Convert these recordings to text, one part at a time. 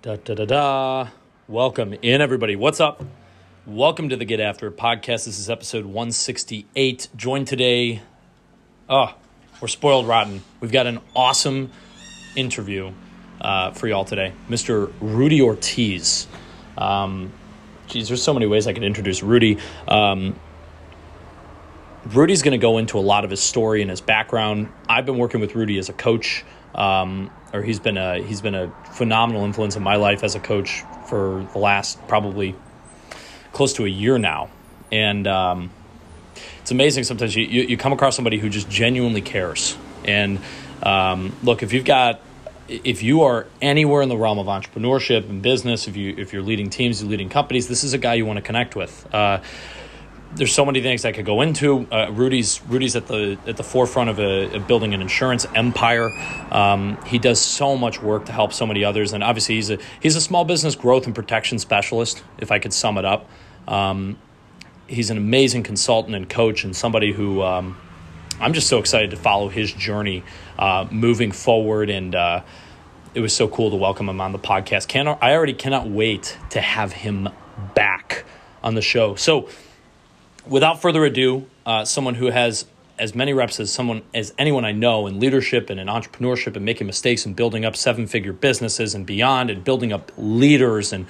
Da da da da. Welcome in, everybody. What's up? Welcome to the Get After podcast. This is episode 168. Joined today. Oh, we're spoiled rotten. We've got an awesome interview uh, for y'all today. Mr. Rudy Ortiz. Um, geez, there's so many ways I could introduce Rudy. Um, Rudy's going to go into a lot of his story and his background. I've been working with Rudy as a coach, um, or he's been a he's been a phenomenal influence in my life as a coach for the last probably close to a year now, and um, it's amazing. Sometimes you, you, you come across somebody who just genuinely cares. And um, look, if you've got if you are anywhere in the realm of entrepreneurship and business, if you if you're leading teams, you're leading companies, this is a guy you want to connect with. Uh, there's so many things I could go into. Uh, Rudy's Rudy's at the at the forefront of, a, of building an insurance empire. Um, he does so much work to help so many others, and obviously he's a he's a small business growth and protection specialist. If I could sum it up, um, he's an amazing consultant and coach, and somebody who um, I'm just so excited to follow his journey uh, moving forward. And uh, it was so cool to welcome him on the podcast. Can I already cannot wait to have him back on the show. So without further ado, uh, someone who has as many reps as someone as anyone I know in leadership and in entrepreneurship and making mistakes and building up seven figure businesses and beyond and building up leaders and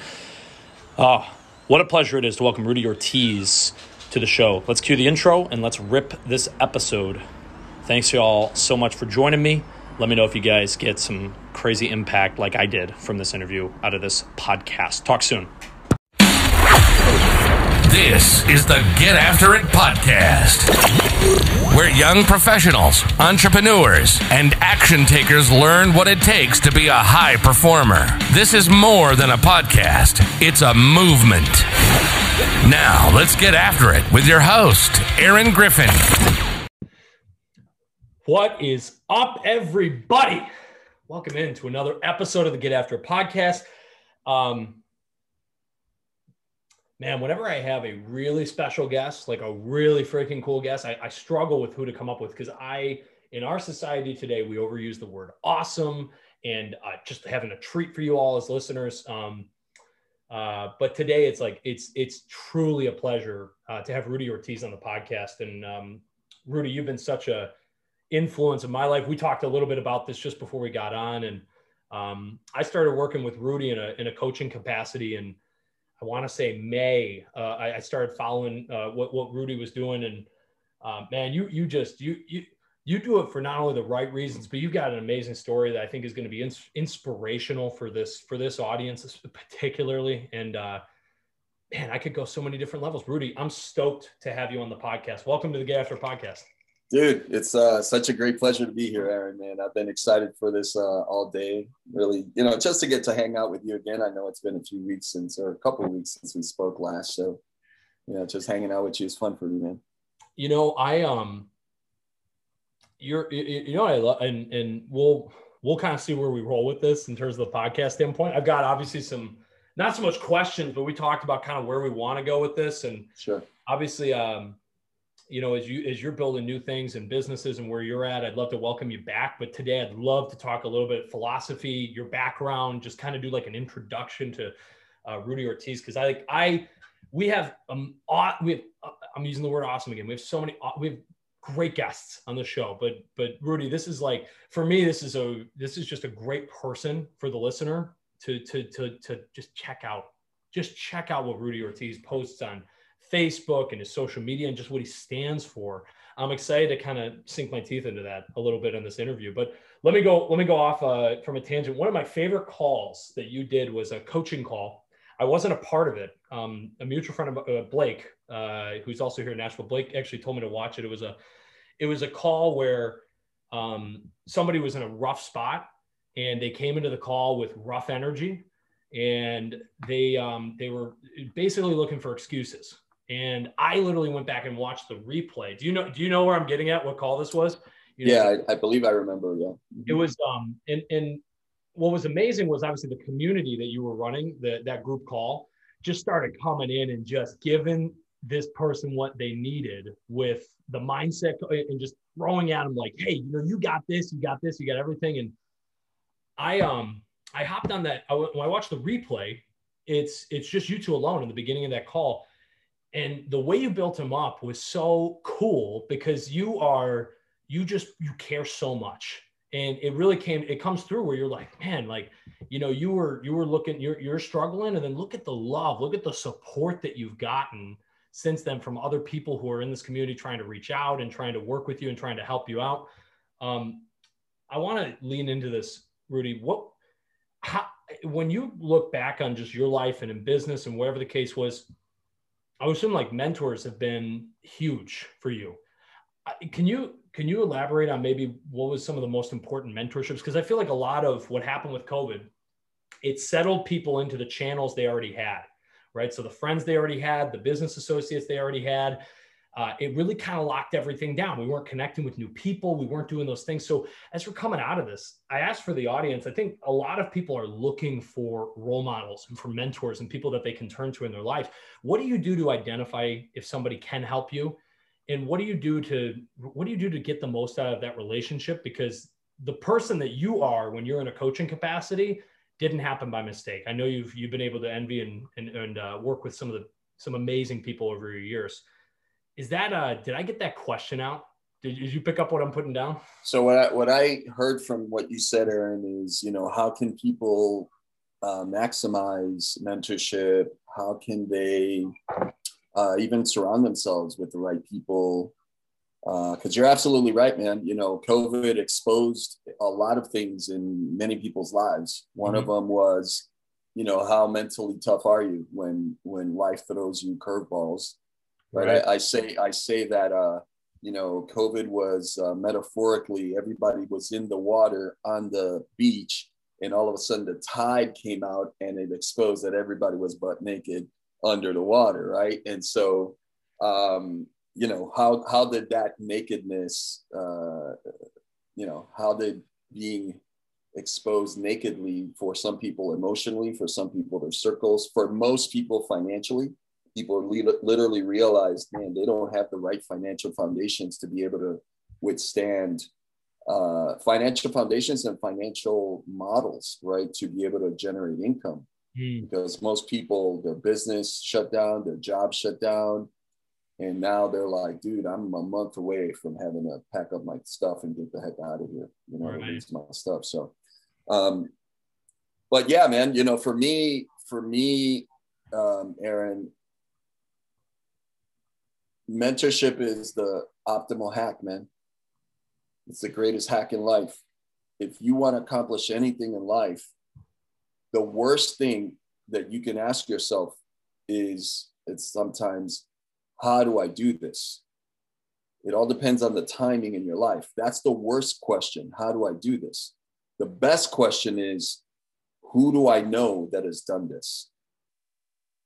oh, what a pleasure it is to welcome Rudy Ortiz to the show. Let's cue the intro and let's rip this episode. Thanks y'all so much for joining me. Let me know if you guys get some crazy impact like I did from this interview out of this podcast. Talk soon. This is the Get After It podcast, where young professionals, entrepreneurs, and action takers learn what it takes to be a high performer. This is more than a podcast, it's a movement. Now, let's get after it with your host, Aaron Griffin. What is up, everybody? Welcome into another episode of the Get After It podcast. Um, man, whenever I have a really special guest, like a really freaking cool guest, I, I struggle with who to come up with because I, in our society today, we overuse the word awesome and uh, just having a treat for you all as listeners. Um, uh, but today it's like it's it's truly a pleasure uh, to have Rudy Ortiz on the podcast. And um, Rudy, you've been such a influence in my life. We talked a little bit about this just before we got on, and um, I started working with Rudy in a in a coaching capacity and I want to say May, uh, I, I, started following uh, what, what Rudy was doing. And um, man, you, you just, you, you, you do it for not only the right reasons, but you've got an amazing story that I think is going to be ins- inspirational for this, for this audience particularly. And uh, man, I could go so many different levels. Rudy, I'm stoked to have you on the podcast. Welcome to the Get After podcast. Dude, it's uh, such a great pleasure to be here, Aaron. Man, I've been excited for this uh, all day. Really, you know, just to get to hang out with you again. I know it's been a few weeks since, or a couple of weeks since we spoke last. So, you know, just hanging out with you is fun for me, man. You know, I um, you're, you, you know, I love, and and we'll we'll kind of see where we roll with this in terms of the podcast standpoint. I've got obviously some not so much questions, but we talked about kind of where we want to go with this, and sure, obviously, um you know, as you as you're building new things and businesses and where you're at, I'd love to welcome you back. But today, I'd love to talk a little bit philosophy, your background, just kind of do like an introduction to uh, Rudy Ortiz because I like I we have um aw, we have uh, I'm using the word awesome again. We have so many we have great guests on the show, but but Rudy, this is like for me, this is a this is just a great person for the listener to to to to just check out. Just check out what Rudy Ortiz posts on Facebook and his social media and just what he stands for. I'm excited to kind of sink my teeth into that a little bit in this interview. But let me go. Let me go off uh, from a tangent. One of my favorite calls that you did was a coaching call. I wasn't a part of it. Um, a mutual friend of uh, Blake, uh, who's also here in Nashville, Blake actually told me to watch it. It was a, it was a call where um, somebody was in a rough spot and they came into the call with rough energy and they um, they were basically looking for excuses and I literally went back and watched the replay. Do you know? Do you know where I'm getting at? What call this was? You know, yeah, I, I, believe I remember. Yeah, it was. Um, and and what was amazing was obviously the community that you were running, the, that group call, just started coming in and just giving this person what they needed with the mindset and just throwing at them like, hey, you know, you got this, you got this, you got everything. And I um I hopped on that. I, when I watched the replay, it's it's just you two alone in the beginning of that call, and the way you built him up was so cool because you are you just you care so much. And it really came it comes through where you're like man like you know you were you were looking you're you're struggling. And then look at the love look at the support that you've gotten since then from other people who are in this community trying to reach out and trying to work with you and trying to help you out. Um, i want to lean into this rudy. What how when you look back on just your life and in business and wherever the case was i would assume like mentors have been huge for you can you can you elaborate on maybe what was some of the most important mentorships? Because I feel like a lot of what happened with COVID, it settled people into the channels they already had, right? So the friends they already had, the business associates they already had, uh, it really kind of locked everything down. We weren't connecting with new people. We weren't doing those things. So as we're coming out of this, I asked for the audience. I think a lot of people are looking for role models and for mentors and people that they can turn to in their life. What do you do to identify if somebody can help you? and what do you do to what do you do to get the most out of that relationship because the person that you are when you're in a coaching capacity didn't happen by mistake i know you've you've been able to envy and and, and uh, work with some of the some amazing people over your years is that uh did i get that question out did, did you pick up what i'm putting down so what I, what I heard from what you said aaron is you know how can people uh, maximize mentorship how can they uh, even surround themselves with the right people. Because uh, you're absolutely right, man. You know, COVID exposed a lot of things in many people's lives. One mm-hmm. of them was, you know, how mentally tough are you when when life throws you curveballs? Right. right. I, I, say I say that uh, you know, COVID was uh, metaphorically everybody was in the water on the beach, and all of a sudden the tide came out and it exposed that everybody was butt naked under the water, right? And so, um, you know, how how did that nakedness, uh, you know, how did being exposed nakedly for some people emotionally, for some people their circles, for most people financially, people literally realized, man, they don't have the right financial foundations to be able to withstand uh, financial foundations and financial models, right, to be able to generate income mm. because most people, their business shut down, their job shut down. And now they're like, dude, I'm a month away from having to pack up my stuff and get the heck out of here, you know, right. my stuff. So, um, but yeah, man, you know, for me, for me, um, Aaron, mentorship is the optimal hack, man. It's the greatest hack in life. If you want to accomplish anything in life, the worst thing that you can ask yourself is it's sometimes how do i do this? It all depends on the timing in your life. That's the worst question. How do i do this? The best question is who do i know that has done this?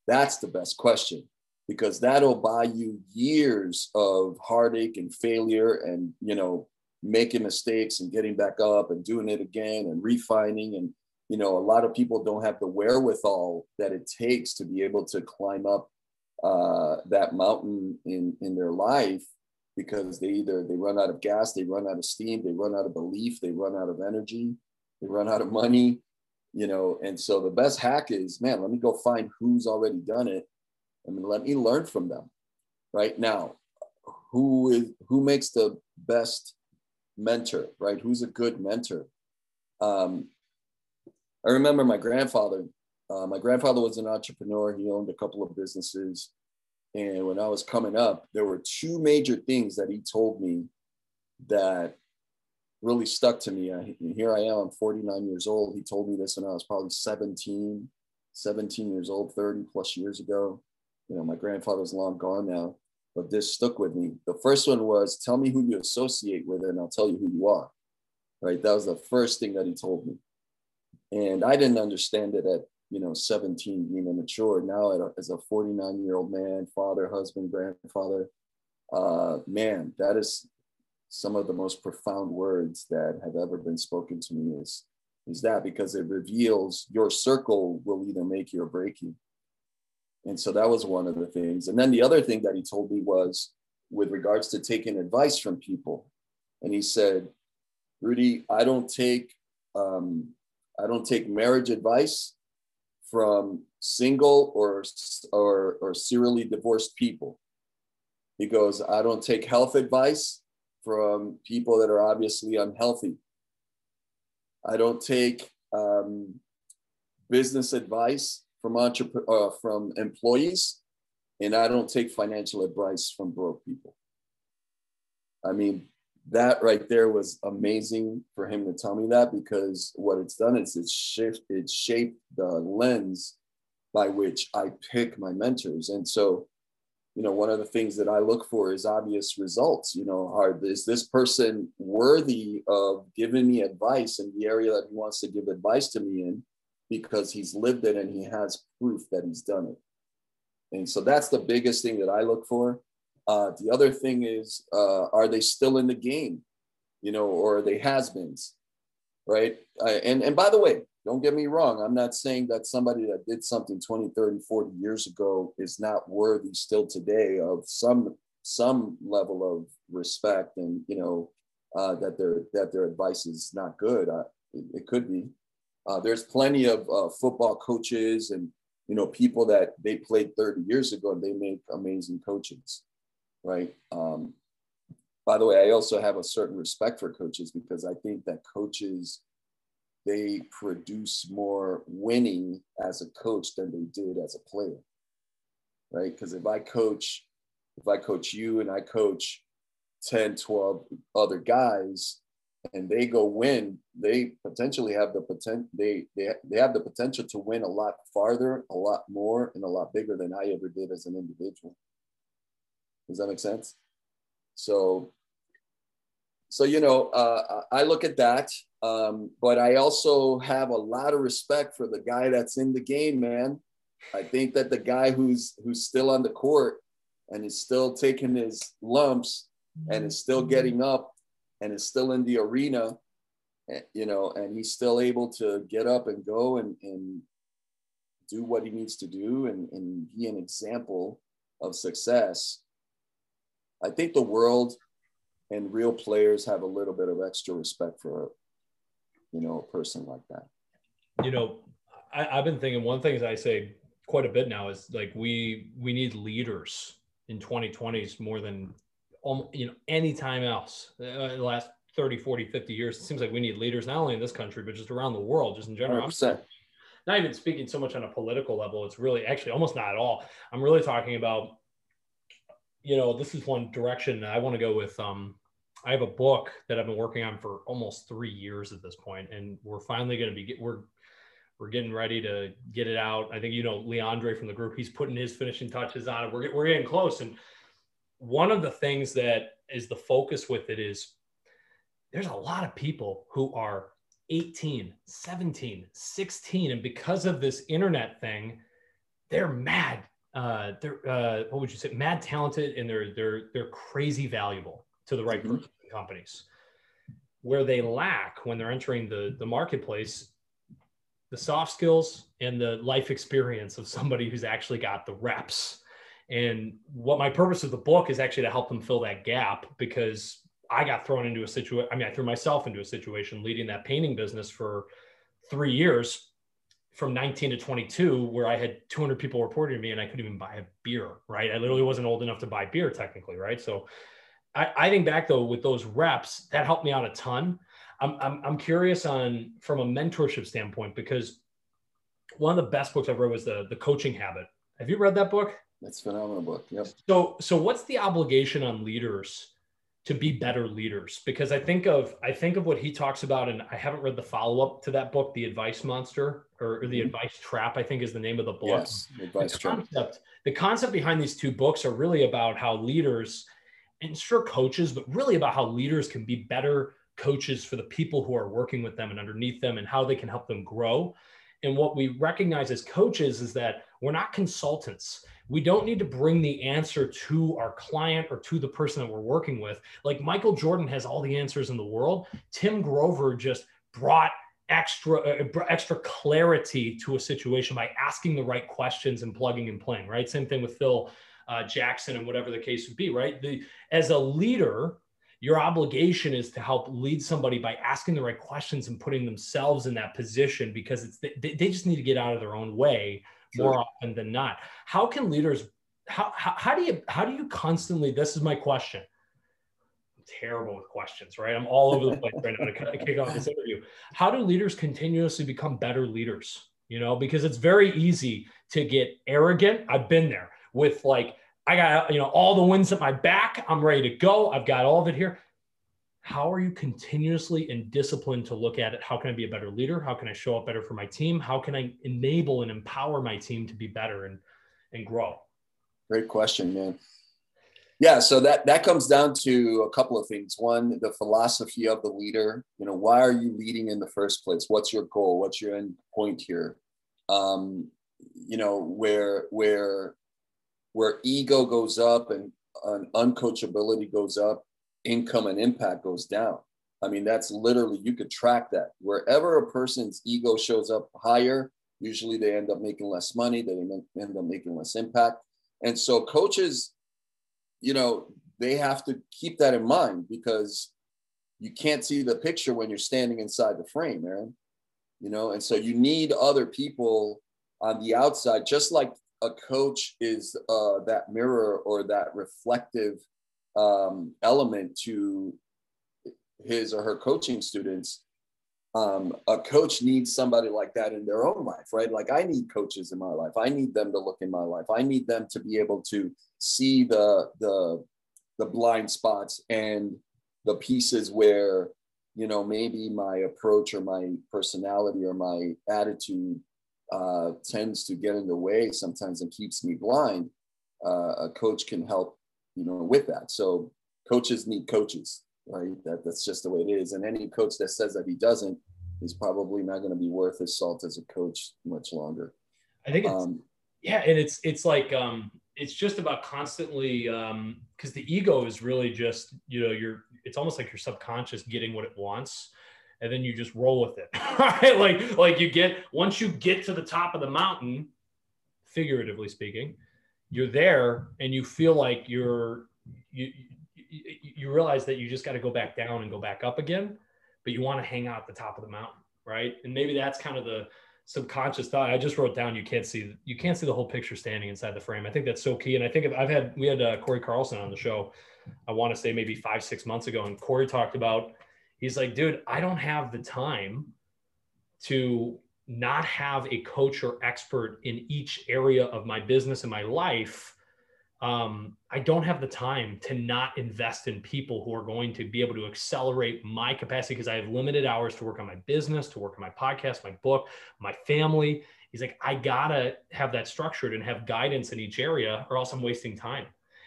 That's the best question because that'll buy you years of heartache and failure and you know making mistakes and getting back up and doing it again and refining and you know, a lot of people don't have the wherewithal that it takes to be able to climb up uh, that mountain in in their life because they either they run out of gas, they run out of steam, they run out of belief, they run out of energy, they run out of money, you know. And so the best hack is, man, let me go find who's already done it, and let me learn from them. Right now, who is who makes the best mentor? Right? Who's a good mentor? Um, I remember my grandfather. Uh, my grandfather was an entrepreneur. He owned a couple of businesses. And when I was coming up, there were two major things that he told me that really stuck to me. I, here I am, I'm 49 years old. He told me this when I was probably 17, 17 years old, 30 plus years ago. You know, my grandfather's long gone now, but this stuck with me. The first one was tell me who you associate with, and I'll tell you who you are. Right. That was the first thing that he told me. And I didn't understand it at, you know, 17 being immature. Now as a 49 year old man, father, husband, grandfather, uh, man, that is some of the most profound words that have ever been spoken to me is, is that because it reveals your circle will either make you or break you. And so that was one of the things. And then the other thing that he told me was with regards to taking advice from people. And he said, Rudy, I don't take um, I don't take marriage advice from single or, or, or serially divorced people. He goes, I don't take health advice from people that are obviously unhealthy. I don't take um, business advice from entrep- uh, from employees, and I don't take financial advice from broke people. I mean, that right there was amazing for him to tell me that because what it's done is it's shift it's shaped the lens by which I pick my mentors. And so, you know, one of the things that I look for is obvious results. You know, are is this person worthy of giving me advice in the area that he wants to give advice to me in because he's lived it and he has proof that he's done it. And so that's the biggest thing that I look for. Uh, the other thing is, uh, are they still in the game? You know, or are they has-beens? Right. Uh, and and by the way, don't get me wrong. I'm not saying that somebody that did something 20, 30, 40 years ago is not worthy still today of some some level of respect and you know uh, that their that their advice is not good. It, it, could be. Uh, there's plenty of uh, football coaches and you know people that they played 30 years ago and they make amazing coaches right? Um, by the way, I also have a certain respect for coaches because I think that coaches they produce more winning as a coach than they did as a player, right? Because if I coach, if I coach you and I coach 10, 12 other guys and they go win, they potentially have the potential, they, they, they have the potential to win a lot farther, a lot more, and a lot bigger than I ever did as an individual. Does that make sense? So, so you know, uh, I look at that, um, but I also have a lot of respect for the guy that's in the game, man. I think that the guy who's who's still on the court and is still taking his lumps and is still getting up and is still in the arena, eh, you know, and he's still able to get up and go and, and do what he needs to do and, and be an example of success I think the world and real players have a little bit of extra respect for, you know, a person like that. You know, I, have been thinking one thing is I say quite a bit now is like we we need leaders in 2020s more than you know any time else. Uh, the last 30, 40, 50 years, it seems like we need leaders not only in this country but just around the world, just in general. 100%. Not even speaking so much on a political level. It's really actually almost not at all. I'm really talking about you know, this is one direction I want to go with. Um, I have a book that I've been working on for almost three years at this point, and we're finally going to be we're we're getting ready to get it out. I think you know Leandre from the group; he's putting his finishing touches on it. We're we're getting close, and one of the things that is the focus with it is there's a lot of people who are 18, 17, 16, and because of this internet thing, they're mad uh, they're uh, what would you say, mad talented, and they're they're they're crazy valuable to the right mm-hmm. companies. Where they lack when they're entering the the marketplace, the soft skills and the life experience of somebody who's actually got the reps. And what my purpose of the book is actually to help them fill that gap because I got thrown into a situation. I mean, I threw myself into a situation leading that painting business for three years from 19 to 22 where I had 200 people reporting to me and I couldn't even buy a beer, right? I literally wasn't old enough to buy beer technically, right? So I, I think back though with those reps, that helped me out a ton. I'm, I'm, I'm curious on from a mentorship standpoint because one of the best books I've read was the the coaching habit. Have you read that book? That's a phenomenal book. Yep. So so what's the obligation on leaders to be better leaders because i think of i think of what he talks about and i haven't read the follow-up to that book the advice monster or, or the mm-hmm. advice trap i think is the name of the book yes, advice the concept, trap. the concept behind these two books are really about how leaders and sure coaches but really about how leaders can be better coaches for the people who are working with them and underneath them and how they can help them grow and what we recognize as coaches is that we're not consultants we don't need to bring the answer to our client or to the person that we're working with. Like Michael Jordan has all the answers in the world. Tim Grover just brought extra uh, extra clarity to a situation by asking the right questions and plugging and playing. Right. Same thing with Phil uh, Jackson and whatever the case would be. Right. The as a leader, your obligation is to help lead somebody by asking the right questions and putting themselves in that position because it's they, they just need to get out of their own way sure. more often than not. How can leaders how, how, how do you how do you constantly this is my question. I'm terrible with questions right? I'm all over the place right now to kick off this interview. How do leaders continuously become better leaders? You know because it's very easy to get arrogant. I've been there with like I got, you know, all the wins at my back. I'm ready to go. I've got all of it here. How are you continuously in discipline to look at it? How can I be a better leader? How can I show up better for my team? How can I enable and empower my team to be better and, and grow? Great question, man. Yeah, so that that comes down to a couple of things. One, the philosophy of the leader. You know, why are you leading in the first place? What's your goal? What's your end point here? Um, you know, where where where ego goes up and, uncoachability goes up, income and impact goes down. I mean, that's literally, you could track that. Wherever a person's ego shows up higher, usually they end up making less money, they end up making less impact. And so, coaches, you know, they have to keep that in mind because you can't see the picture when you're standing inside the frame, man. You know, and so you need other people on the outside, just like a coach is uh, that mirror or that reflective um, element to his or her coaching students um, a coach needs somebody like that in their own life right? Like i need coaches in my life. I need them to look in my life. I need them to be able to see the the the blind spots and the pieces where you know maybe my approach or my personality or my attitude uh, tends to get in the way sometimes and keeps me blind, uh, a coach can help, you know, with that. So coaches need coaches, right? That, that's just the way it is. And any coach that says that he doesn't is probably not going to be worth his salt as a coach much longer. I think it's, um, yeah. And it's, it's like, um, it's just about constantly, um, cause the ego is really just, you know, you're, it's almost like your subconscious getting what it wants and then you just roll with it. right? Like like you get once you get to the top of the mountain, figuratively speaking, you're there and you feel like you're you you, you realize that you just got to go back down and go back up again, but you want to hang out at the top of the mountain, right? And maybe that's kind of the subconscious thought. I just wrote down you can't see you can't see the whole picture standing inside the frame. I think that's so key. And I think I've had we had uh, Corey Carlson on the show. I want to say maybe five six months ago, and Corey talked about he's like, dude, I don't have the time to not have a coach or expert in each area of my business and my life. Um, I don't have the time to not invest in people who are going to be able to accelerate my capacity because I have limited hours to work on my business, to work on my podcast, my book, my family. He's like, I gotta have that structured and have guidance in each area, or else I'm wasting time.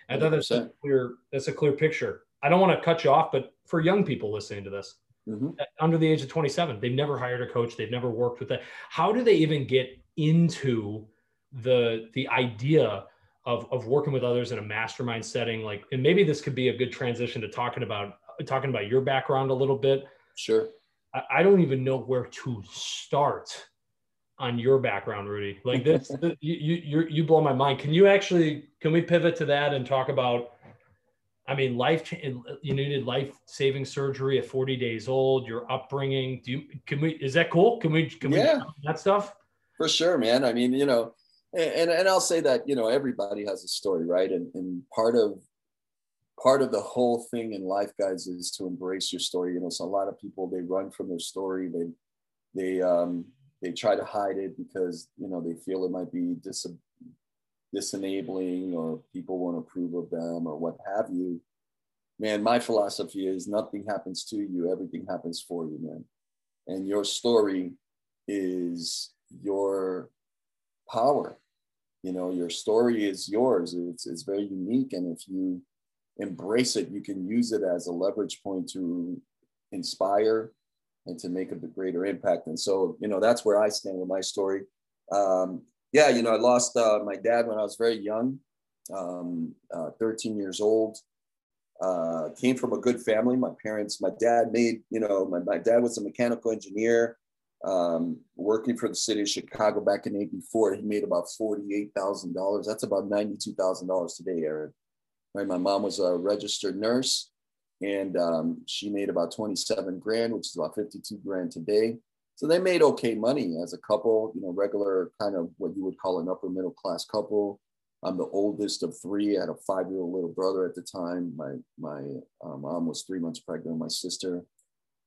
I thought that's a clear that's a clear picture. I don't want to cut you off, but for young people listening to this, mm-hmm. under the age of 27, they've never hired a coach, they've never worked with that. How do they even get into the the idea of of working with others in a mastermind setting? Like, and maybe this could be a good transition to talking about talking about your background a little bit. Sure. I, I don't even know where to start on your background, Rudy. Like this, you you you blow my mind. Can you actually can we pivot to that and talk about I mean, life you needed life saving surgery at 40 days old. Your upbringing. Do you can we? Is that cool? Can we? Can yeah. we? That stuff. For sure, man. I mean, you know, and and I'll say that you know everybody has a story, right? And and part of part of the whole thing in life, guys, is to embrace your story. You know, so a lot of people they run from their story. They they um they try to hide it because you know they feel it might be dis- disenabling or people won't approve of them or what have you man my philosophy is nothing happens to you everything happens for you man. And your story is your power. You know your story is yours. It's, it's very unique. And if you embrace it you can use it as a leverage point to inspire and to make a greater impact. And so you know that's where i stand with my story. Um, yeah, you know, I lost uh, my dad when I was very young, um, uh, 13 years old. Uh, came from a good family. My parents, my dad made, you know, my, my dad was a mechanical engineer um, working for the city of Chicago back in 84. He made about $48,000. That's about $92,000 today, Aaron. Right. My mom was a registered nurse. and um, she made about 27 grand, which is about 52 grand today. So they made okay money as a couple, you know, regular kind of what you would call an upper middle class couple. I'm the oldest of three. I had a five year old little brother at the time. My my uh, mom was three months pregnant with my sister,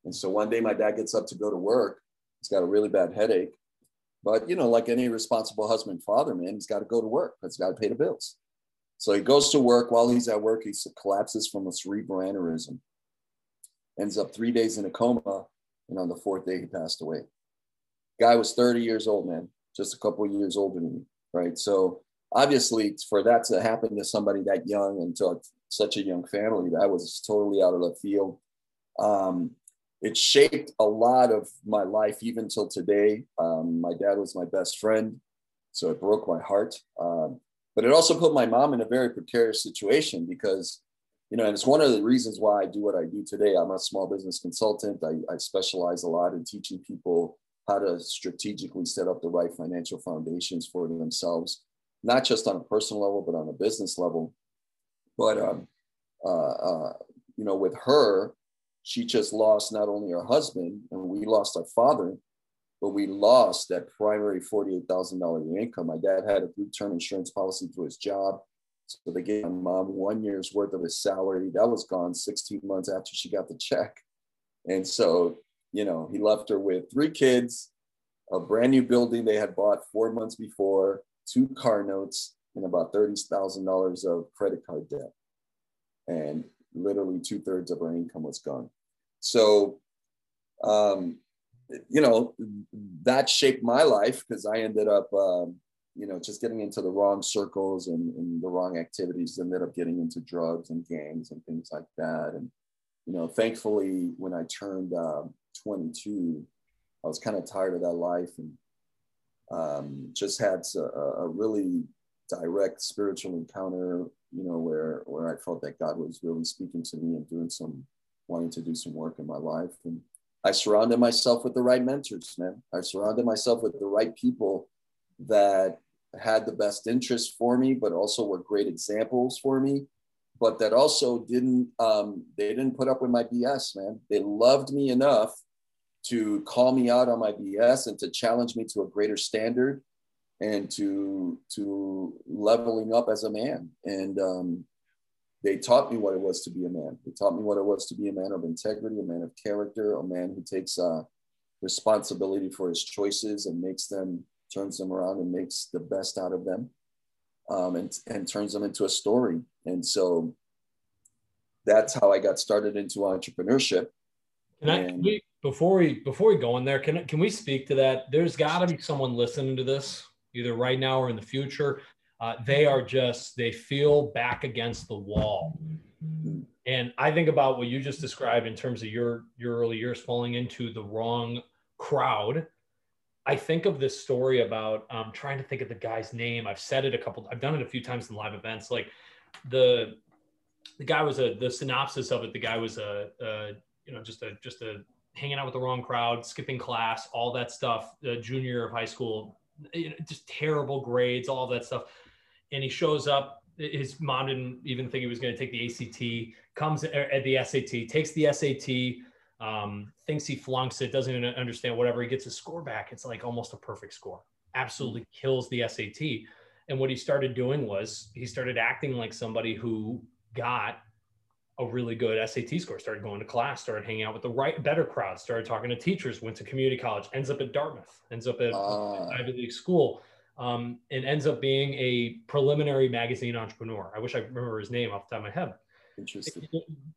and so one day my dad gets up to go to work. He's got a really bad headache, but you know, like any responsible husband, father, man, he's got to go to work. He's got to pay the bills. So he goes to work. While he's at work, he collapses from a cerebral aneurysm. Ends up three days in a coma, and on the fourth day, he passed away. Guy was 30 years old, man, just a couple years older than me, right? So obviously, for that to happen to somebody that young and to such a young family, that was totally out of the field. Um, it shaped a lot of my life even till today. Um, my dad was my best friend, so it broke my heart. Um, but it also put my mom in a very precarious situation because, you know, and it's one of the reasons why I do what I do today. I'm a small business consultant. I, I specialize a lot in teaching people how to strategically set up the right financial foundations for themselves, not just on a personal level, but on a business level. But, um, uh, uh, you know, with her, she just lost not only her husband, and we lost our father, but we lost that primary $48,000 income. My dad had a group term insurance policy through his job. So they gave my mom one year's worth of his salary. That was gone 16 months after she got the check. And so, you know, he left her with three kids, a brand new building they had bought four months before, two car notes, and about $30,000 of credit card debt. And literally two thirds of her income was gone. So, um, you know, that shaped my life because I ended up, um, you know, just getting into the wrong circles and, and, the wrong activities, ended up getting into drugs and gangs and things like that. And, you know, thankfully, when I turned um, 22, I was kind of tired of that life and um, just had a, a really direct spiritual encounter, you know, where, where I felt that God was really speaking to me and doing some, wanting to do some work in my life. And, I surrounded myself with the right mentors, man. I surrounded myself with the right people that had the best interest for me, but also were great examples for me. But that also didn't um, they didn't put up with my BS, man. They loved me enough to call me out on my BS and to challenge me to a greater standard and to to leveling up as a man. And um, they taught me what it was to be a man. They taught me what it was to be a man of integrity, a man of character, a man who takes uh, responsibility for his choices and makes them, turns them around and makes the best out of them, um, and and turns them into a story. And so that's how I got started into entrepreneurship. Can I, can we, before we before we go in there, can can we speak to that? There's got to be someone listening to this either right now or in the future uh, they are just they feel back against the wall and i think about what you just described in terms of your your early years falling into the wrong crowd i think of this story about um, trying to think of the guy's name i've said it a couple i've done it a few times in live events like the the guy was a the synopsis of it the guy was a, a you know just a just a hanging out with the wrong crowd skipping class all that stuff junior of high school you know, just terrible grades all that stuff and he shows up. His mom didn't even think he was going to take the ACT. Comes at the SAT, takes the SAT, um, thinks he flunks it, doesn't even understand whatever. He gets a score back. It's like almost a perfect score. Absolutely kills the SAT. And what he started doing was he started acting like somebody who got a really good SAT score, started going to class, started hanging out with the right, better crowd, started talking to teachers, went to community college, ends up at Dartmouth, ends up at uh. Ivy League school um, and ends up being a preliminary magazine entrepreneur. I wish I remember his name off the top of my head. Interesting.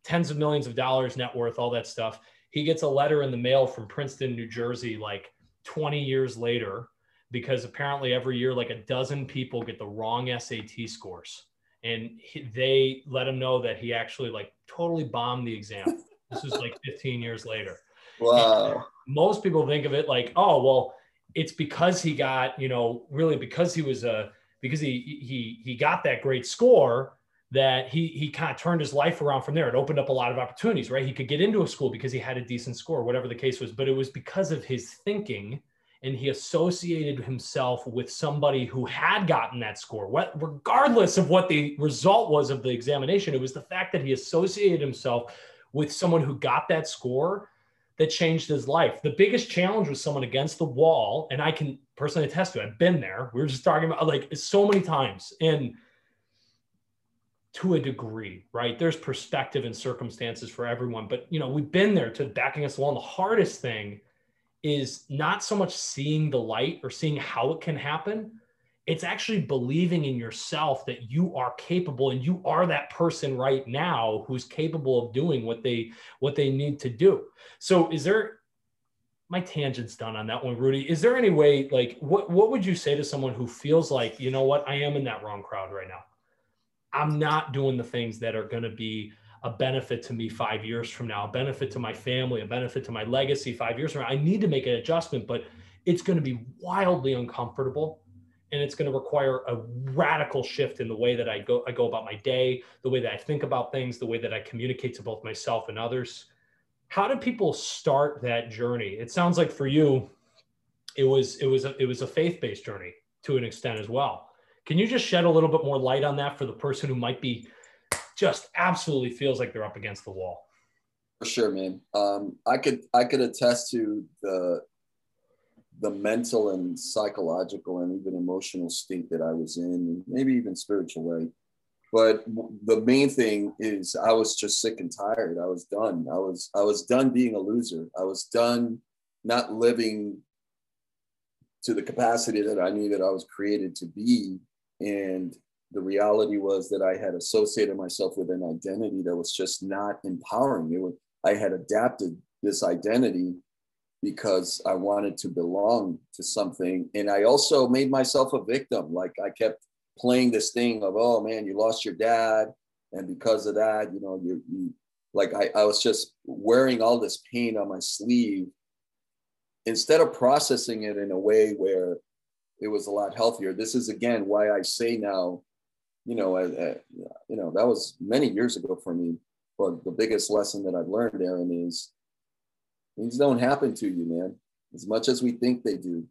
Tens of millions of dollars net worth, all that stuff. He gets a letter in the mail from Princeton, New Jersey, like 20 years later, because apparently every year, like a dozen people get the wrong SAT scores. And he, they let him know that he actually like totally bombed the exam. this was like 15 years later. Wow. And most people think of it like, oh, well, it's because he got, you know, really because he was a because he he he got that great score that he he kind of turned his life around from there. It opened up a lot of opportunities, right? He could get into a school because he had a decent score, whatever the case was. But it was because of his thinking, and he associated himself with somebody who had gotten that score. What, regardless of what the result was of the examination, it was the fact that he associated himself with someone who got that score that changed his life. The biggest challenge was someone against the wall, and I can personally attest to it. I've been there. We were just talking about like so many times. And to a degree, right? There's perspective and circumstances for everyone, but you know, we've been there to backing us along. The hardest thing is not so much seeing the light or seeing how it can happen. It's actually believing in yourself that you are capable and you are that person right now who's capable of doing what they what they need to do. So is there my tangent's done on that one, Rudy. Is there any way like what what would you say to someone who feels like, you know what, I am in that wrong crowd right now? I'm not doing the things that are going to be a benefit to me five years from now, a benefit to my family, a benefit to my legacy five years from now. I need to make an adjustment, but it's going to be wildly uncomfortable and it's going to require a radical shift in the way that I go I go about my day, the way that I think about things, the way that I communicate to both myself and others. How do people start that journey? It sounds like for you it was it was a, it was a faith-based journey to an extent as well. Can you just shed a little bit more light on that for the person who might be just absolutely feels like they're up against the wall? For sure, man. Um, I could I could attest to the the mental and psychological and even emotional state that I was in, maybe even spiritual way. But the main thing is I was just sick and tired. I was done. I was I was done being a loser. I was done not living to the capacity that I knew that I was created to be and the reality was that I had associated myself with an identity that was just not empowering. Was, I had adapted this identity because I wanted to belong to something. And I also made myself a victim. Like I kept playing this thing of, oh man, you lost your dad. And because of that, you know, you, you like I, I was just wearing all this pain on my sleeve instead of processing it in a way where it was a lot healthier. This is again why I say now, you know, uh, uh, you know that was many years ago for me. But the biggest lesson that I've learned, Aaron, is things don't happen to you, man. As much as we think they do,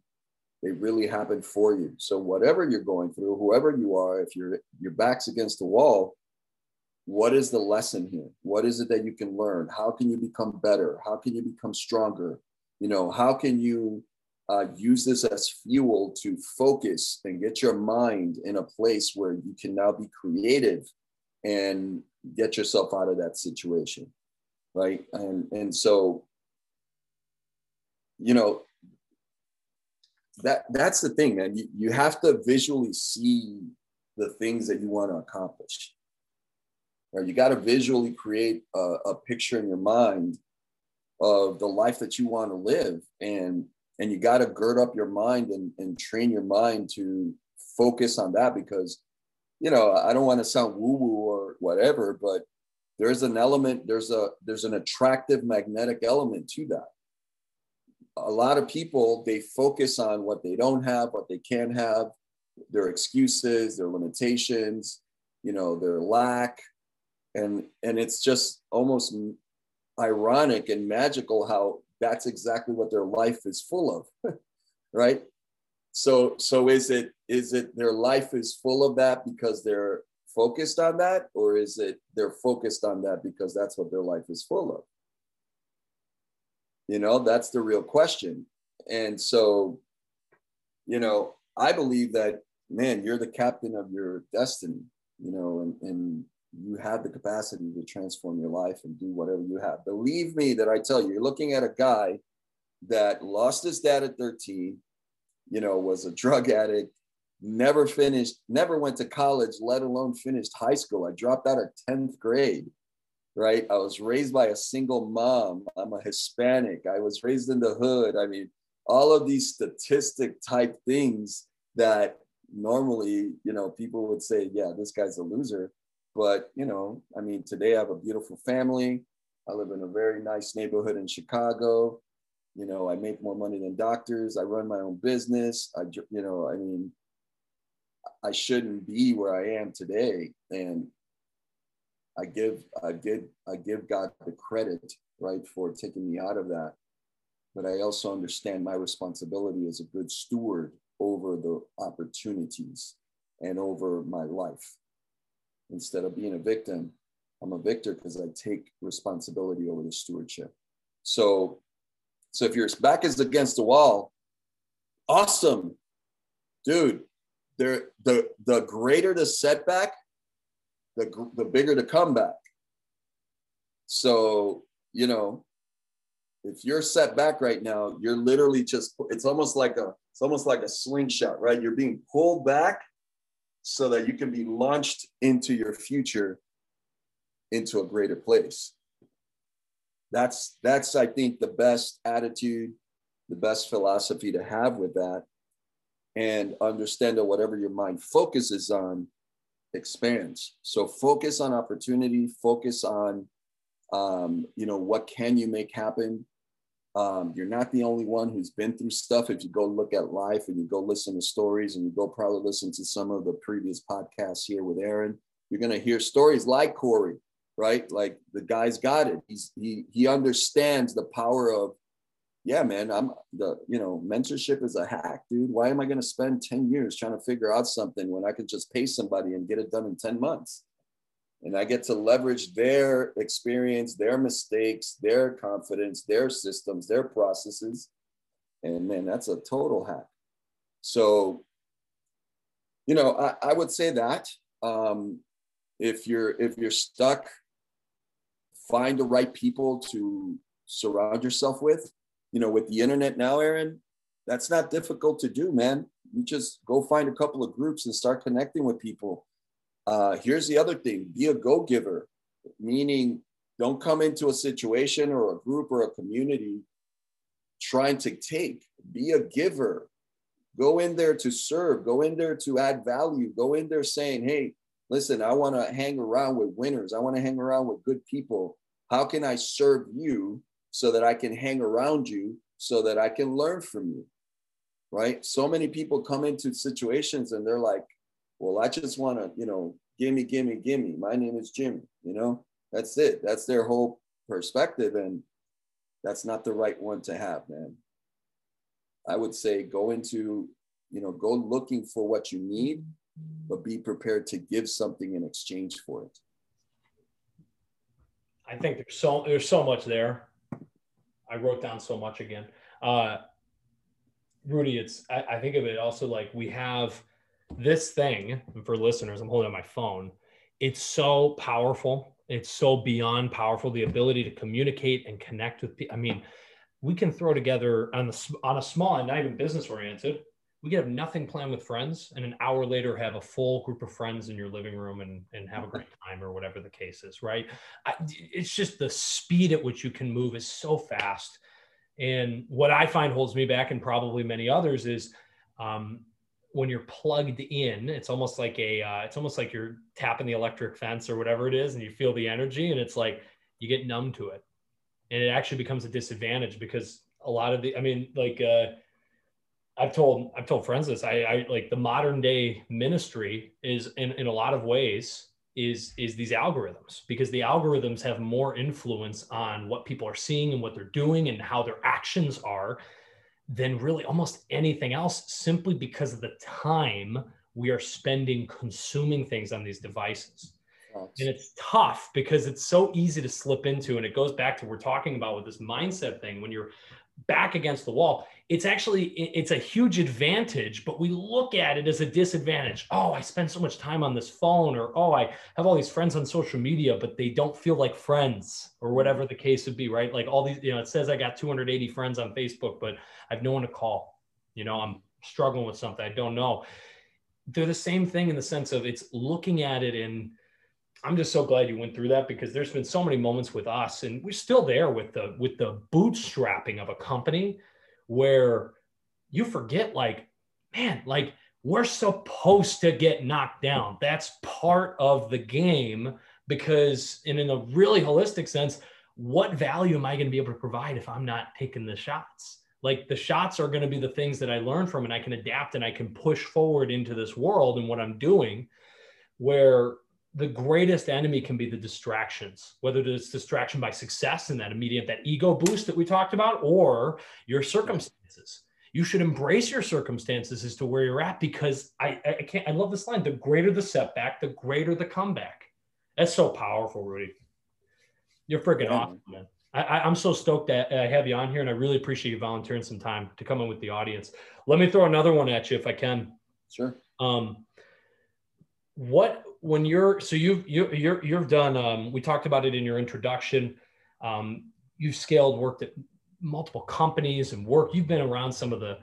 they really happen for you. So whatever you're going through, whoever you are, if your your back's against the wall, what is the lesson here? What is it that you can learn? How can you become better? How can you become stronger? You know, how can you uh, use this as fuel to focus and get your mind in a place where you can now be creative and get yourself out of that situation right? And and so you know that that's the thing man. You, you have to visually see the things that you want to accomplish right? You got to visually create a, a picture in your mind of the life that you want to live and and you got to gird up your mind and, and train your mind to focus on that because you know i don't want to sound woo woo or whatever but there's an element there's a there's an attractive magnetic element to that. A lot of people they focus on what they don't have what they can't have their excuses their limitations you know their lack. And and it's just almost ironic and magical how that's exactly what their life is full of right? So so is it is it their life is full of that because they're focused on that or is it they're focused on that because that's what their life is full of? You know that's the real question. And so you know i believe that man you're the captain of your destiny you know and, and you have the capacity to transform your life and do whatever you have. Believe me that I tell you, you're looking at a guy that lost his dad at 13, you know, was a drug addict, never finished, never went to college, let alone finished high school. I dropped out of 10th grade, right? I was raised by a single mom. I'm a Hispanic. I was raised in the hood. I mean, all of these statistic type things that normally, you know, people would say, yeah, this guy's a loser but, you know, I mean, today I have a beautiful family. I live in a very nice neighborhood in Chicago. You know, I make more money than doctors. I run my own business. I, you know, I mean, I shouldn't be where I am today. And I give, I give, I give God the credit, right, for taking me out of that. But I also understand my responsibility as a good steward over the opportunities and over my life instead of being a victim, I'm a victor because I take responsibility over the stewardship. So, so if your back is against the wall, awesome, dude. There, the the greater the setback, the the bigger the comeback. So you know, if you're set back right now, you're literally just. It's almost like a. It's almost like a slingshot, right? You're being pulled back so that you can be launched into your future into a greater place. That's that's i think the best attitude the best philosophy to have with that and understand that whatever your mind focuses on expands. So focus on opportunity focus on um, you know what can you make happen um, you're not the only one who's been through stuff if you go look at life and you go listen to stories and you go probably listen to some of the previous podcasts here with aaron you're going to hear stories like corey right? Like the guy's got it. He's he he understands the power of, yeah, man. I'm the you know mentorship is a hack, dude. Why am I going to spend ten years trying to figure out something when I could just pay somebody and get it done in ten months? And I get to leverage their experience, their mistakes, their confidence, their systems, their processes. And man, that's a total hack. So, you know, I, I would say that um, if you're if you're stuck find the right people to surround yourself with. You know, with the internet now, Aaron, that's not difficult to do, man. You just go find a couple of groups and start connecting with people. Uh, here's the other thing be a go giver, meaning don't come into a situation or a group or a community trying to take. Be a giver. Go in there to serve, go in there to add value, go in there saying, hey, listen, I want to hang around with winners. I want to hang around with good people. How can I serve you so that I can hang around you so that I can learn from you? Right? So many people come into situations and they're like, well, I just want to, you know, gimme, gimme, gimme. My name is Jimmy, you know, that's it. That's their whole perspective. And that's not the right one to have, man. I would say go into, you know, go looking for what you need, but be prepared to give something in exchange for it. I think there's so there's so much there. I wrote down so much again. Uh, Rudy, it's I, I think of it also like we have this thing for listeners. I'm holding on my phone. It's so powerful. It's so beyond powerful. The ability to communicate and connect with people. I mean, we can throw together on the on a small and not even business oriented we could have nothing planned with friends and an hour later have a full group of friends in your living room and, and have a great time or whatever the case is right I, it's just the speed at which you can move is so fast and what i find holds me back and probably many others is um, when you're plugged in it's almost like a uh, it's almost like you're tapping the electric fence or whatever it is and you feel the energy and it's like you get numb to it and it actually becomes a disadvantage because a lot of the i mean like uh, I've told I've told friends this. I, I like the modern day ministry is in, in a lot of ways is is these algorithms because the algorithms have more influence on what people are seeing and what they're doing and how their actions are than really almost anything else simply because of the time we are spending consuming things on these devices. And it's tough because it's so easy to slip into and it goes back to we're talking about with this mindset thing when you're back against the wall it's actually it's a huge advantage but we look at it as a disadvantage. Oh i spend so much time on this phone or oh i have all these friends on social media but they don't feel like friends or whatever the case would be right? Like all these you know it says i got 280 friends on facebook but i've no one to call. You know i'm struggling with something i don't know. They're the same thing in the sense of it's looking at it in I'm just so glad you went through that because there's been so many moments with us, and we're still there with the with the bootstrapping of a company where you forget, like, man, like we're supposed to get knocked down. That's part of the game because, and in a really holistic sense, what value am I going to be able to provide if I'm not taking the shots? Like the shots are going to be the things that I learn from, and I can adapt and I can push forward into this world and what I'm doing. Where the greatest enemy can be the distractions, whether it's distraction by success and that immediate, that ego boost that we talked about, or your circumstances. You should embrace your circumstances as to where you're at because I, I can't, I love this line the greater the setback, the greater the comeback. That's so powerful, Rudy. You're freaking yeah. awesome, man. I, am so stoked that I have you on here, and I really appreciate you volunteering some time to come in with the audience. Let me throw another one at you if I can. Sure. Um, what when you're so you've you, you're you've done um, we talked about it in your introduction. Um, you've scaled, worked at multiple companies, and work. You've been around some of the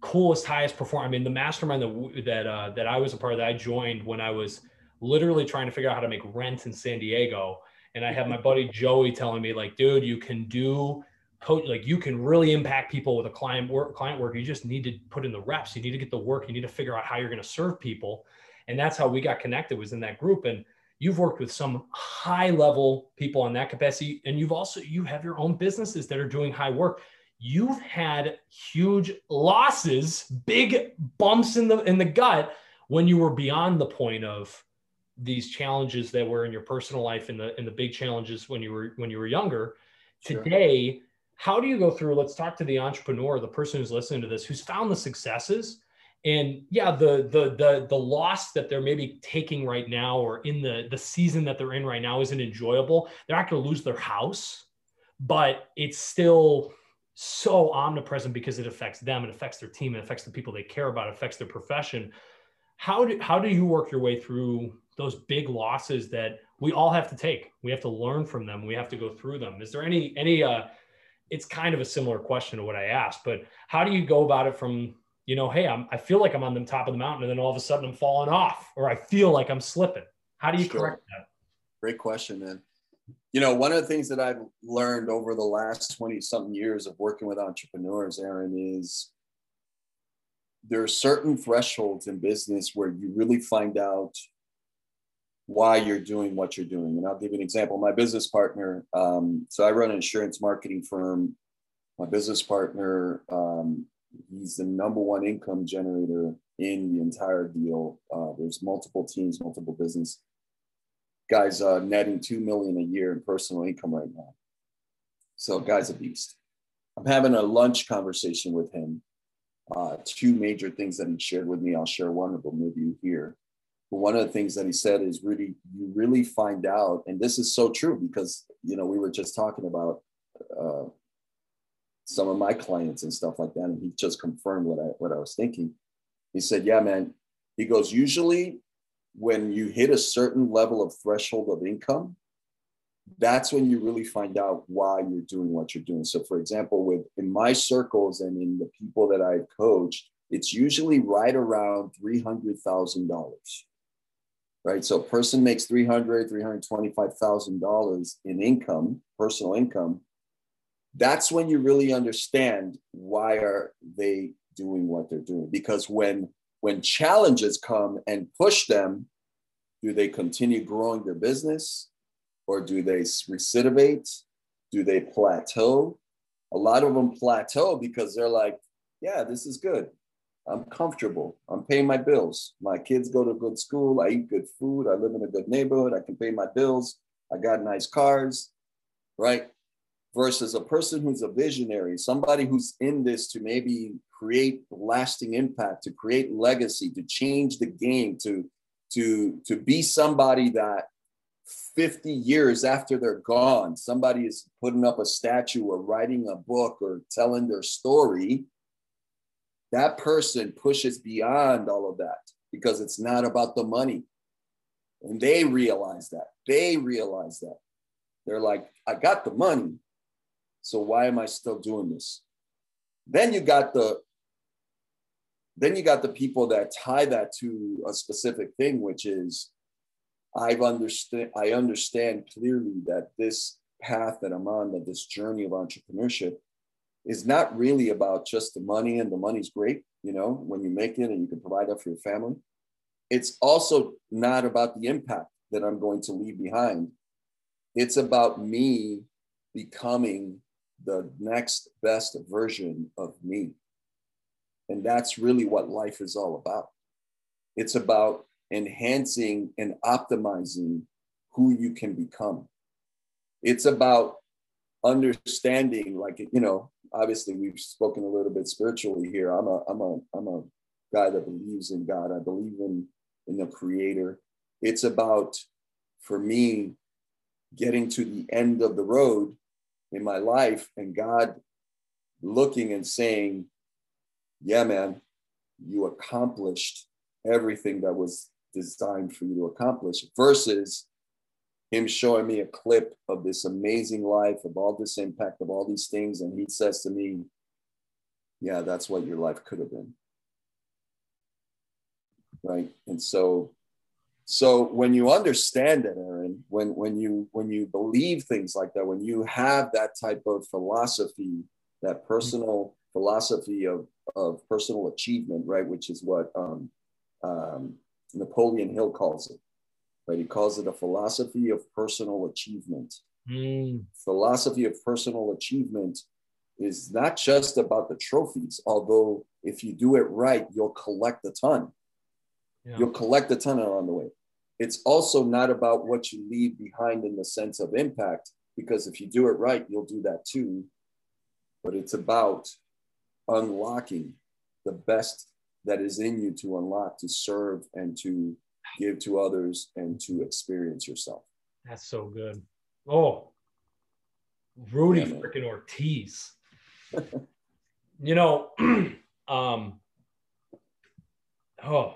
coolest, highest perform. I mean, the mastermind that that uh, that I was a part of, that I joined when I was literally trying to figure out how to make rent in San Diego and I had my buddy Joey telling me like, dude, you can do coach like you can really impact people with a client work client work. You just need to put in the reps. You need to get the work. You need to figure out how you're going to serve people. And that's how we got connected was in that group. And you've worked with some high level people on that capacity. And you've also you have your own businesses that are doing high work. You've had huge losses, big bumps in the in the gut when you were beyond the point of these challenges that were in your personal life and the and the big challenges when you were when you were younger sure. today how do you go through let's talk to the entrepreneur the person who's listening to this who's found the successes and yeah the the the the loss that they're maybe taking right now or in the the season that they're in right now isn't enjoyable they're not going to lose their house but it's still so omnipresent because it affects them it affects their team it affects the people they care about it affects their profession how do how do you work your way through those big losses that we all have to take. We have to learn from them. We have to go through them. Is there any any uh it's kind of a similar question to what I asked, but how do you go about it from, you know, hey, I'm I feel like I'm on the top of the mountain and then all of a sudden I'm falling off or I feel like I'm slipping. How do you sure. correct that? Great question, man. You know, one of the things that I've learned over the last 20 something years of working with entrepreneurs, Aaron, is there are certain thresholds in business where you really find out why you're doing what you're doing. And I'll give you an example. My business partner, um, so I run an insurance marketing firm. My business partner, um, he's the number one income generator in the entire deal. Uh, there's multiple teams, multiple business guys uh, netting two million a year in personal income right now. So, guy's a beast. I'm having a lunch conversation with him. Uh, two major things that he shared with me. I'll share one of them with you here. But one of the things that he said is really, you really find out, and this is so true because, you know, we were just talking about uh, some of my clients and stuff like that. And he just confirmed what I, what I was thinking. He said, yeah, man, he goes, usually when you hit a certain level of threshold of income, that's when you really find out why you're doing what you're doing. So, for example, with in my circles and in the people that I've coached, it's usually right around three hundred thousand dollars right? So a person makes $300,000, $325,000 in income, personal income. That's when you really understand why are they doing what they're doing. Because when when challenges come and push them, do they continue growing their business or do they recidivate? Do they plateau? A lot of them plateau because they're like, yeah, this is good. I'm comfortable. I'm paying my bills. My kids go to good school. I eat good food. I live in a good neighborhood. I can pay my bills. I got nice cars, right? Versus a person who's a visionary, somebody who's in this to maybe create lasting impact, to create legacy, to change the game, to to to be somebody that 50 years after they're gone, somebody is putting up a statue or writing a book or telling their story that person pushes beyond all of that because it's not about the money. And they realize that. They realize that. They're like, I got the money. So why am I still doing this? Then you got the then you got the people that tie that to a specific thing, which is I've understand I understand clearly that this path that I'm on, that this journey of entrepreneurship is not really about just the money and the money's great, you know, when you make it and you can provide that for your family. It's also not about the impact that I'm going to leave behind. It's about me becoming the next best version of me. And that's really what life is all about. It's about enhancing and optimizing who you can become. It's about understanding, like, you know, obviously we've spoken a little bit spiritually here. I'm a I'm a I'm a guy that believes in God. I believe in in the creator. It's about for me getting to the end of the road in my life and God looking and saying, Yeah, man, you accomplished everything that was designed for you to accomplish, versus him showing me a clip of this amazing life, of all this impact, of all these things. And he says to me, Yeah, that's what your life could have been. Right. And so so when you understand it aaron when when you when you believe things like that when you have that type of philosophy that personal philosophy of of personal achievement right which is what um, um, napoleon hill calls it right? He calls it a philosophy of personal achievement. Mm. philosophy of personal achievement is not just about the trophies although if you do it right you'll collect a ton. Yeah. you'll collect a ton along the way it's also not about what you leave behind in the sense of impact, because if you do it right, you'll do that too. But it's about unlocking the best that is in you to unlock, to serve, and to give to others and to experience yourself. That's so good. Oh, Rudy yeah, freaking Ortiz. you know, um, oh,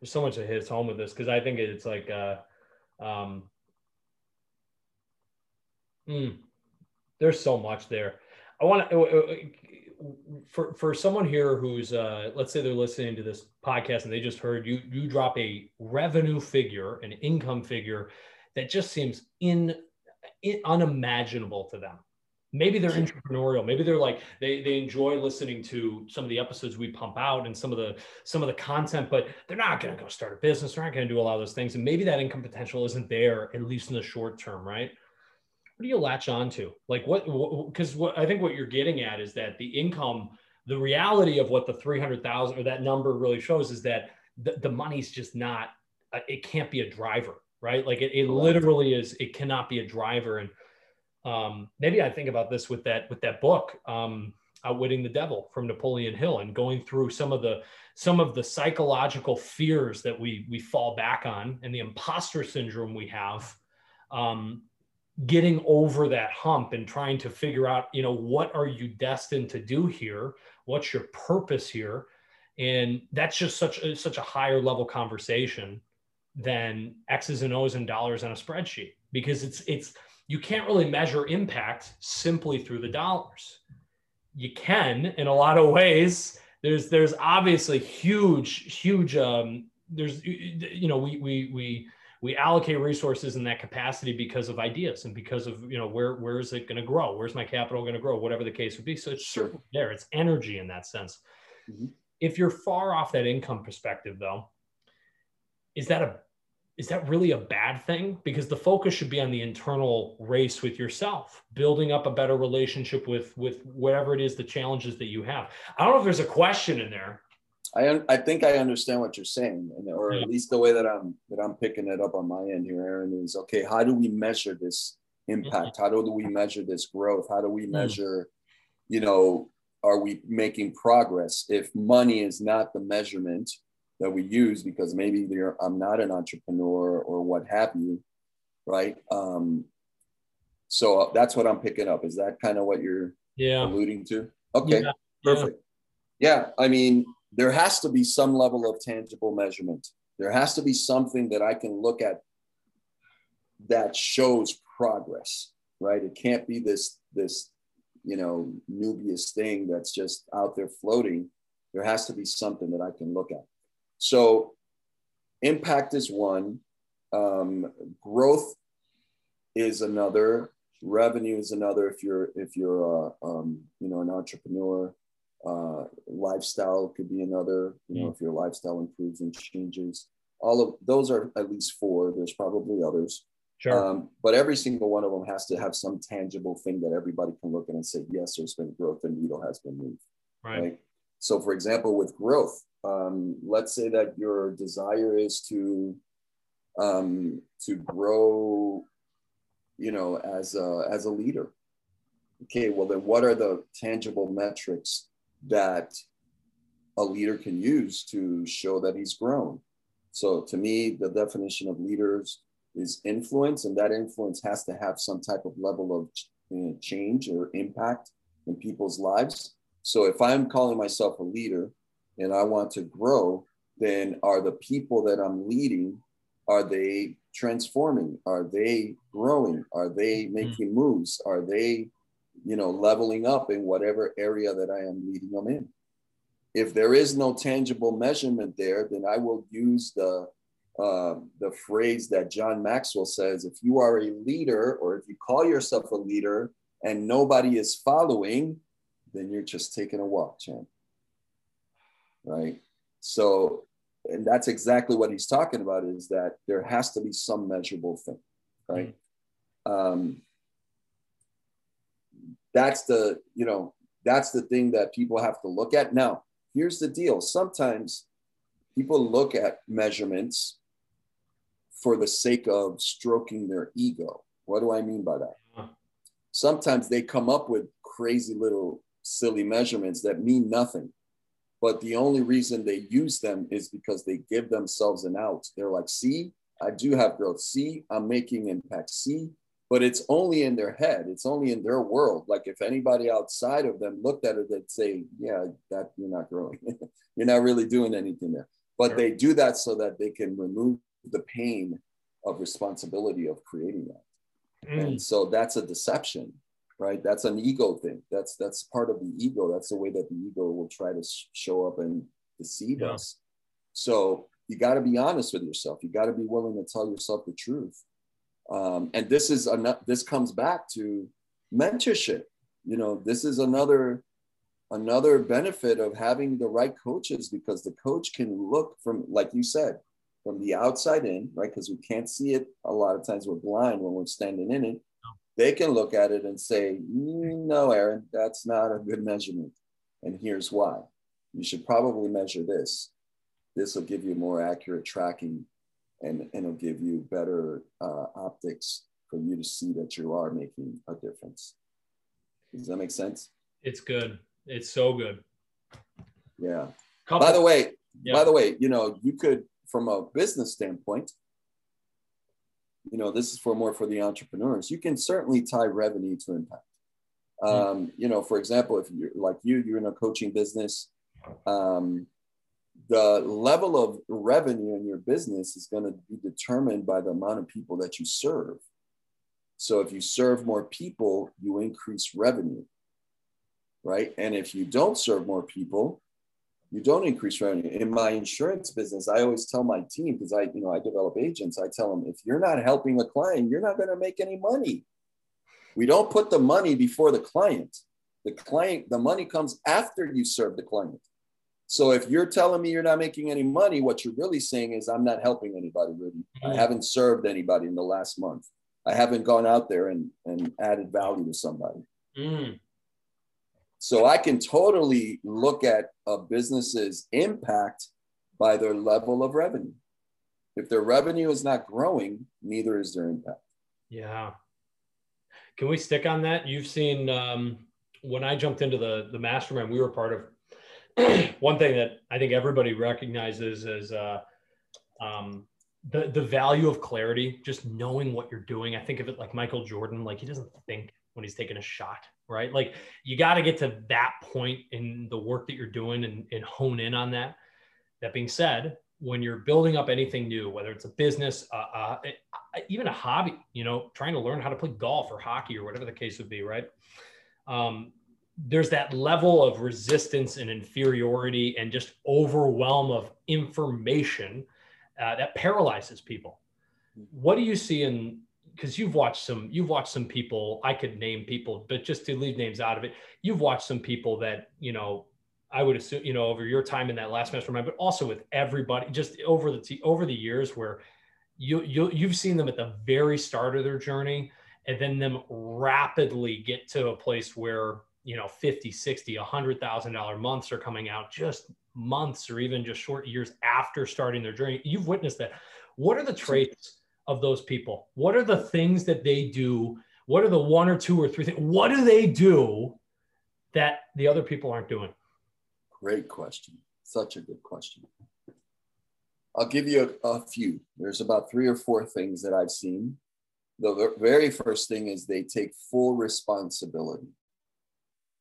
there's so much that hits home with this because I think it's like uh, um, mm, there's so much there. I want to uh, uh, for for someone here who's uh, let's say they're listening to this podcast and they just heard you you drop a revenue figure, an income figure that just seems in, in unimaginable to them maybe they're entrepreneurial. Maybe they're like they, they enjoy listening to some of the episodes we pump out and some of the some of the content but they're not going to go start a business. They're not going to do a lot of those things. And maybe that income potential isn't there at least in the short term right? What do you latch on to like what because what, what i think what you're getting at is that the income the reality of what the 300000 or that number really shows is that the, the money's just not uh, it can't be a driver right? Like it, it literally is it cannot be a driver. And um, maybe I think about this with that with that book, um, Outwitting the Devil from Napoleon Hill, and going through some of the some of the psychological fears that we we fall back on, and the imposter syndrome we have. Um, getting over that hump and trying to figure out you know what are you destined to do here what's your purpose here and that's just such a, such a higher level conversation than x's and o's and dollars on a spreadsheet because it's it's you can't really measure impact simply through the dollars. You can in a lot of ways. There's there's obviously huge huge um, there's you know we we we we allocate resources in that capacity because of ideas and because of you know where where is it going to grow where's my capital going to grow whatever the case would be so it's certainly there it's energy in that sense mm-hmm. if you're far off that income perspective though is that a is that really a bad thing? Because the focus should be on the internal race with yourself, building up a better relationship with with whatever it is the challenges that you have. I don't know if there's a question in there. I I think I understand what you're saying, or at least the way that I'm that I'm picking it up on my end here, Aaron, is okay. How do we measure this impact? Mm-hmm. How do we measure this growth? How do we mm. measure, you know, are we making progress? If money is not the measurement, that we use because maybe I'm not an entrepreneur or what have you, right? Um, so that's what I'm picking up. Is that kind of what you're yeah. alluding to? Okay, yeah. perfect. Yeah. yeah, I mean, there has to be some level of tangible measurement. There has to be something that I can look at that shows progress, right? It can't be this this you know nubious thing that's just out there floating. There has to be something that I can look at. So impact is one, um, growth is another, revenue is another. If you're if you're uh, um, you know an entrepreneur, uh, lifestyle could be another. You know, mm. if your lifestyle improves and changes, all of those are at least four. There's probably others. Sure. Um, but every single one of them has to have some tangible thing that everybody can look at and say, yes, there's been growth, the needle has been moved. Right. right? So, for example, with growth, um, let's say that your desire is to um, to grow, you know, as a, as a leader. Okay, well then, what are the tangible metrics that a leader can use to show that he's grown? So to me, the definition of leaders is influence, and that influence has to have some type of level of change or impact in people's lives. So if I'm calling myself a leader and I want to grow, then are the people that I'm leading, are they transforming? Are they growing? Are they mm-hmm. making moves? Are they, you know, leveling up in whatever area that I am leading them in? If there is no tangible measurement there, then I will use the uh, the phrase that John Maxwell says: "If you are a leader, or if you call yourself a leader, and nobody is following, then you're just taking a walk, champ." Right. So and that's exactly what he's talking about is that there has to be some measurable thing right? Mm-hmm. um, that's the you know that's the thing that people have to look at. Now here's the deal. Sometimes people look at measurements for the sake of stroking their ego. What do i mean by that? Sometimes they come up with crazy little silly measurements that mean nothing but the only reason they use them is because they give themselves an out. They're like, see, I do have growth. See, I'm making impact. See, but it's only in their head. It's only in their world. Like if anybody outside of them looked at it, they'd say, yeah, that you're not growing. you're not really doing anything there. But sure. they do that so that they can remove the pain of responsibility of creating that. Mm. And so that's a deception right? That's an ego thing. That's that's part of the ego. That's the way that the ego will try to show up and deceive yeah. us. So you got to be honest with yourself. You got to be willing to tell yourself the truth. Um, and this is enough this comes back to mentorship. You know this is another another benefit of having the right coaches because the coach can look from like you said from the outside in right? Because we can't see it. A lot of times we're blind when we're standing in it they can look at it and say, no, Aaron, that's not a good measurement. And here's why. You should probably measure this. This will give you more accurate tracking and, and it'll give you better uh, optics for you to see that you are making a difference. Does that make sense? It's good. It's so good. Yeah. Couple. By the way, yeah. by the way, you know, you could, from a business standpoint, you know, this is for more for the entrepreneurs. You can certainly tie revenue to impact. Hmm. Um, you know, for example, if you're like you, you're in a coaching business, um, the level of revenue in your business is going to be determined by the amount of people that you serve. So if you serve more people, you increase revenue, right? And if you don't serve more people, you don't increase revenue. In my insurance business, I always tell my team because I, you know, I develop agents. I tell them if you're not helping a client, you're not going to make any money. We don't put the money before the client. The client, the money comes after you serve the client. So if you're telling me you're not making any money, what you're really saying is I'm not helping anybody really. Mm-hmm. I haven't served anybody in the last month. I haven't gone out there and, and added value to somebody. Mm. So I can totally look at a business's impact by their level of revenue. If their revenue is not growing, neither is their impact. Yeah. Can we stick on that? You've seen um, when I jumped into the the mastermind, we were part of one thing that I think everybody recognizes is uh, um, the the value of clarity, just knowing what you're doing. I think of it like Michael Jordan, like he doesn't think when he's taking a shot right? Like you got to get to that point in the work that you're doing and, and hone in on that. That being said, when you're building up anything new, whether it's a business, uh, uh, even a hobby, you know, trying to learn how to play golf or hockey or whatever the case would be, right? Um, there's that level of resistance and inferiority and just overwhelm of information uh, that paralyzes people. What do you see in because you've watched some you've watched some people i could name people but just to leave names out of it you've watched some people that you know i would assume you know over your time in that last mastermind but also with everybody just over the over the years where you, you you've seen them at the very start of their journey and then them rapidly get to a place where you know 50 60 100 thousand dollar months are coming out just months or even just short years after starting their journey. You've witnessed that. What are the traits of those people? What are the things that they do? What are the one or two or three things? What do they do that the other people aren't doing? Great question. Such a good question. I'll give you a, a, few. There's about three or four things that I've seen. The very first thing is they take full responsibility.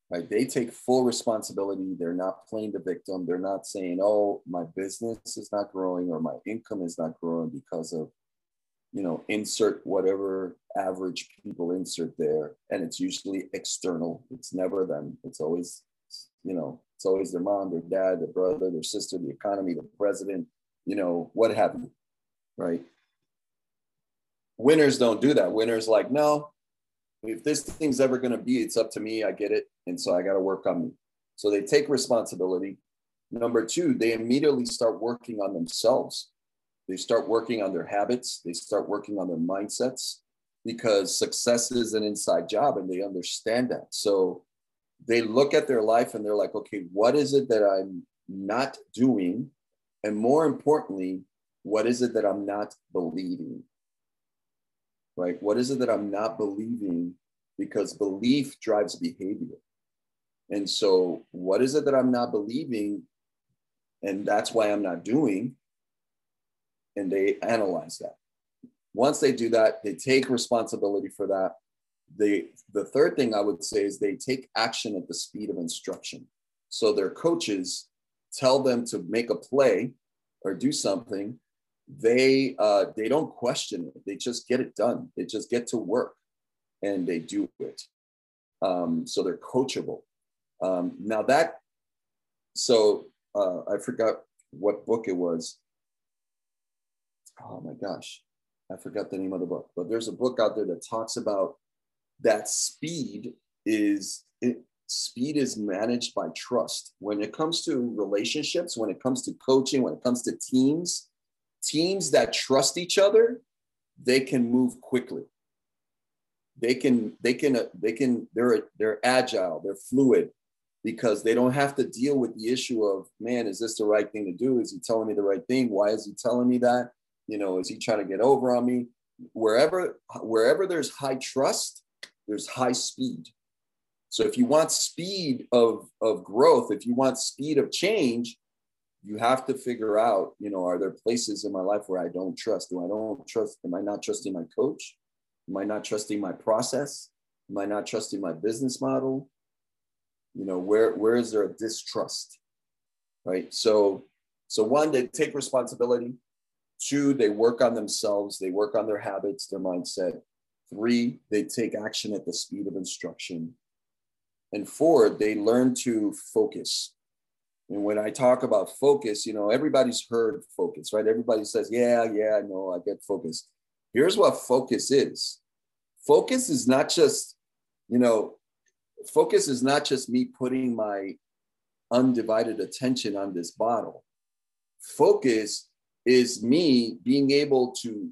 Right? They take full responsibility. They're not playing the victim. They're not saying, "Oh, my business is not growing or my income is not growing because of you know, insert whatever average people insert there. And it's usually external. It's never them. It's always, you know, it's always their mom, their dad, their brother, their sister, the economy, the president, you know, what have you. Right. Winners don't do that. Winners like, no, if this thing's ever going to be, it's up to me. I get it. And so I got to work on me. So they take responsibility. Number two, they immediately start working on themselves they start working on their habits, they start working on their mindsets because success is an inside job and they understand that. So they look at their life and they're like, okay, what is it that I'm not doing? And more importantly, what is it that I'm not believing? Right? What is it that I'm not believing? Because belief drives behavior. And so, what is it that I'm not believing? And that's why I'm not doing and they analyze that. Once they do that, they take responsibility for that. They, the third thing I would say is they take action at the speed of instruction. So their coaches tell them to make a play or do something. They uh, they don't question it. They just get it done. They just get to work, and they do it. Um, so they're coachable. Um, now that, so uh, I forgot what book it was oh my gosh, I forgot the name of the book, but there's a book out there that talks about that speed is it, speed is managed by trust. When it comes to relationships, when it comes to coaching, when it comes to teams, teams that trust each other, they can move quickly. They can they can they can they're they're agile, they're fluid because they don't have to deal with the issue of man, is this the right thing to do? Is he telling me the right thing? Why is he telling me that? You know, is he trying to get over on me? Wherever wherever there's high trust, there's high speed. So if you want speed of of growth, if you want speed of change, you have to figure out, you know, are there places in my life where I don't trust? Do I don't trust? Am I not trusting my coach? Am I not trusting my process? Am I not trusting my business model? You know, where where is there a distrust? Right. So so one, to take responsibility. Two, they work on themselves, they work on their habits, their mindset. Three, they take action at the speed of instruction. And four, they learn to focus. And when I talk about focus, you know, everybody's heard focus, right? Everybody says, yeah, yeah, I know, I get focus. Here's what focus is focus is not just, you know, focus is not just me putting my undivided attention on this bottle. Focus is me being able to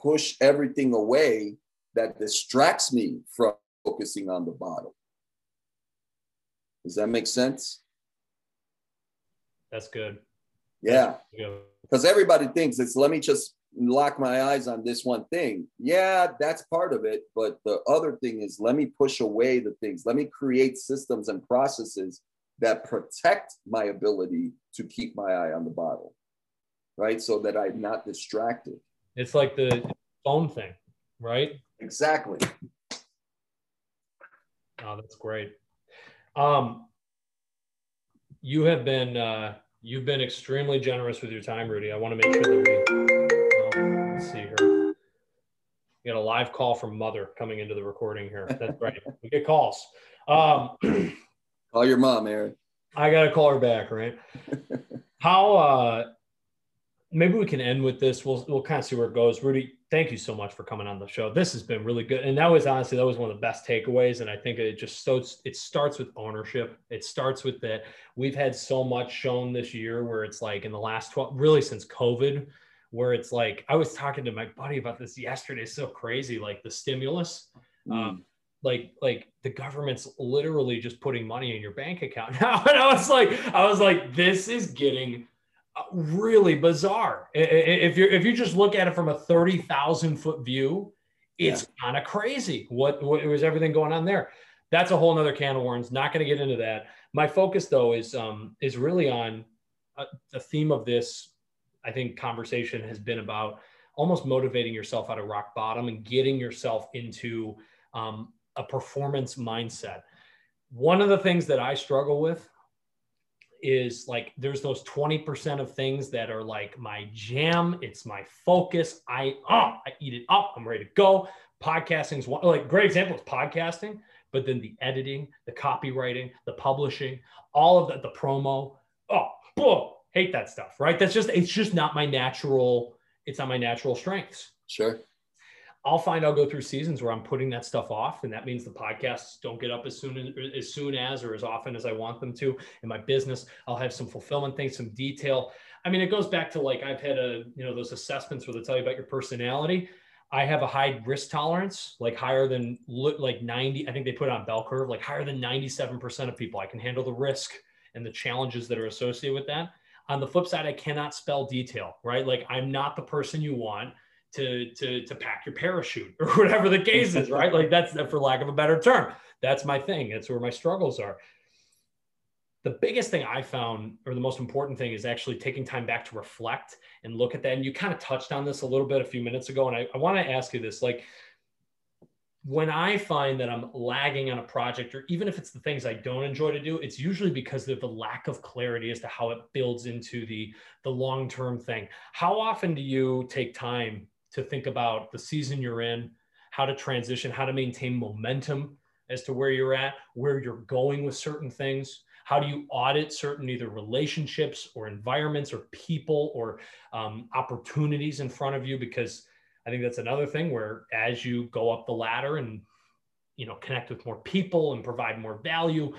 push everything away that distracts me from focusing on the bottle. Does that make sense? That's good. Yeah. Because everybody thinks it's let me just lock my eyes on this one thing. Yeah, that's part of it. But the other thing is let me push away the things. Let me create systems and processes that protect my ability to keep my eye on the bottle right? So that I'm not distracted. It's like the phone thing, right? Exactly. Oh, that's great. Um, you have been uh, you've been extremely generous with your time, Rudy. I want to make sure that we let's see here. We got a live call from mother coming into the recording here. That's right. we get calls. Um, call your mom, Aaron. I got to call her back, right? How uh, maybe we can end with this. We'll we'll kind of see where it goes. Rudy, thank you so much for coming on the show. This has been really good, and that was honestly that was one of the best takeaways. And I think it just so it starts with ownership. It starts with that we've had so much shown this year where it's like in the last twelve, really since COVID, where it's like I was talking to my buddy about this yesterday. It's so crazy, like the stimulus. Mm. Um, like like the government's literally just putting money in your bank account now and i was like i was like this is getting really bizarre. If you if you just look at it from a thirty thousand foot view, it's yeah. kind of crazy. What what was everything going on there? That's a whole nother can of worms. Not going to get into that. My focus though is um is really on uh, the theme of this I think conversation has been about almost motivating yourself out of rock bottom and getting yourself into um, a performance mindset. One of the things that I struggle with is like there's those 20% of things that are like my jam it's my focus i oh i eat it up i'm ready to go. Podcasting is one like great example is podcasting but then the editing the copywriting the publishing all of that the promo oh boom, hate that stuff right? That's just it's just not my natural it's not my natural strengths. Sure I'll find I'll go through seasons where I'm putting that stuff off, and that means the podcasts don't get up as soon as, as soon as or as often as I want them to. In my business, I'll have some fulfillment things, some detail. I mean, it goes back to like I've had a you know those assessments where they tell you about your personality. I have a high risk tolerance, like higher than like 90. I think they put on bell curve, like higher than 97% of people. I can handle the risk and the challenges that are associated with that. On the flip side, I cannot spell detail, right? Like I'm not the person you want to to to pack your parachute or whatever the case is, right? like that's for lack of a better term. That's my thing. That's where my struggles are. The biggest thing I found, or the most important thing, is actually taking time back to reflect and look at that. And you kind of touched on this a little bit a few minutes ago. And I, I want to ask you this like, when I find that I'm lagging on a project, or even if it's the things I don't enjoy to do, it's usually because of the lack of clarity as to how it builds into the the long term thing. How often do you take time to think about the season you're in, how to transition, how to maintain momentum as to where you're at, where you're going with certain things. How do you audit certain either relationships or environments or people or um, opportunities in front of you? Because I think that's another thing where as you go up the ladder and you know connect with more people and provide more value,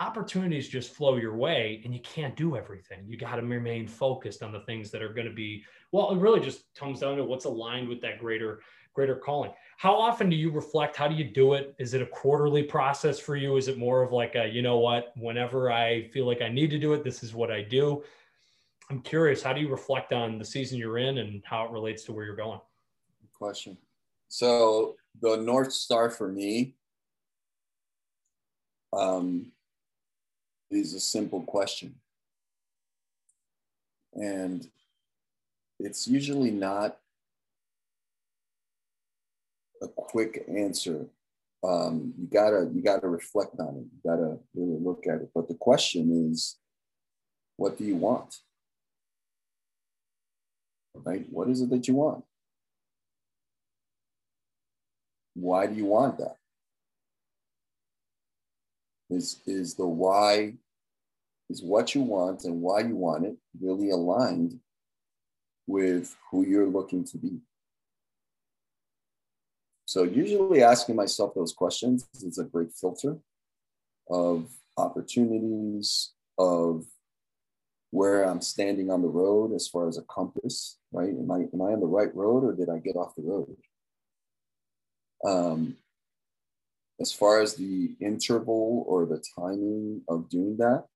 opportunities just flow your way and you can't do everything. You got to remain focused on the things that are going to be well, it really just comes down to what's aligned with that greater greater calling. How often do you reflect? How do you do it? Is it a quarterly process for you? Is it more of like a, you know what, whenever I feel like I need to do it, this is what I do? I'm curious, how do you reflect on the season you're in and how it relates to where you're going? Question. So the North Star for me um, is a simple question. And it's usually not a quick answer. Um, you gotta you gotta reflect on it. You gotta really look at it. But the question is, what do you want? Right? What is it that you want? Why do you want that? Is is the why is what you want and why you want it really aligned with who you're looking to be. So, usually asking myself those questions is a great filter of opportunities, of where I'm standing on the road as far as a compass, right? Am I, am I on the right road or did I get off the road? Um, as far as the interval or the timing of doing that,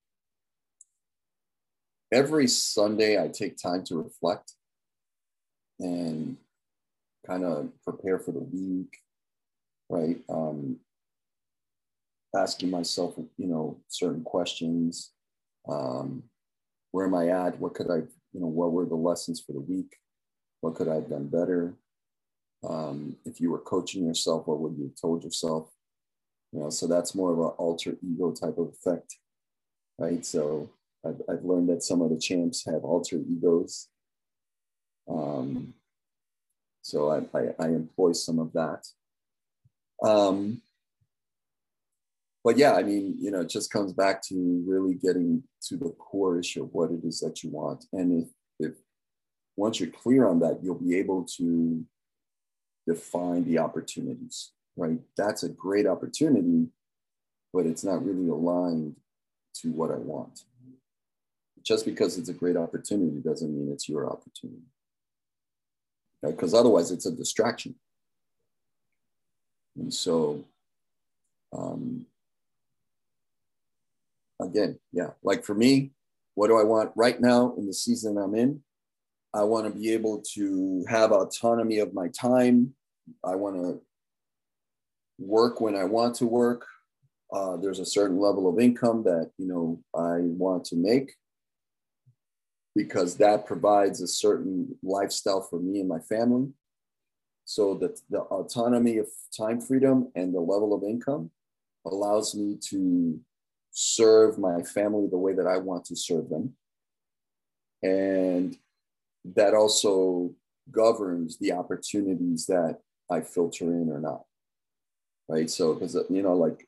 every Sunday I take time to reflect and kind of prepare for the week, right? Um, asking myself, you know, certain questions. Um, where am I at? What could I, you know, what were the lessons for the week? What could I have done better? Um, if you were coaching yourself, what would you have told yourself? You know, so that's more of an alter ego type of effect, right? So I've, I've learned that some of the champs have alter egos um, so I, I, I, employ some of that. Um, but yeah, I mean, you know, it just comes back to really getting to the core issue of what it is that you want. And if, if once you're clear on that, you'll be able to define the opportunities, right? That's a great opportunity, but it's not really aligned to what I want. Just because it's a great opportunity doesn't mean it's your opportunity because right? otherwise it's a distraction. And so, um, again, yeah, like for me, what do I want right now in the season I'm in? I want to be able to have autonomy of my time. I want to work when I want to work. Uh, there's a certain level of income that you know I want to make because that provides a certain lifestyle for me and my family. So that the autonomy of time freedom and the level of income allows me to serve my family the way that I want to serve them. And that also governs the opportunities that I filter in or not. Right. So, because, you know, like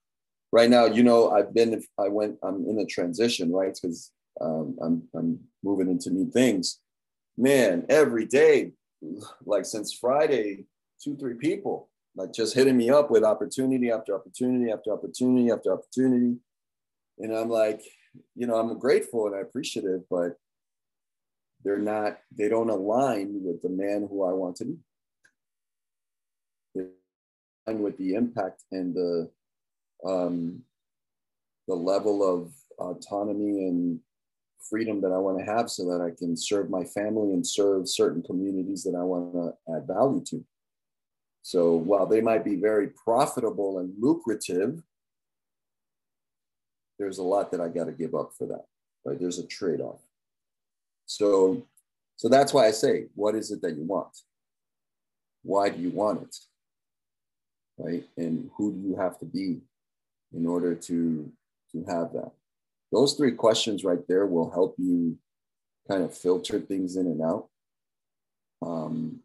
right now, you know, I've been, I went, I'm in a transition, right? Because um, I'm, I'm moving into new things. Man, every day, like since Friday, two, three people like just hitting me up with opportunity after opportunity after opportunity after opportunity. And I'm like, you know, I'm grateful and I appreciative, but they're not, they don't align with the man who I want to be. They align with the impact and the um, the level of autonomy and freedom that I want to have so that I can serve my family and serve certain communities that I want to add value to. So while they might be very profitable and lucrative, there's a lot that I got to give up for that. Right? There's a trade-off. So, so that's why I say, what is it that you want? Why do you want it? Right? And who do you have to be in order to to have that? Those three questions right there will help you kind of filter things in and out. Um,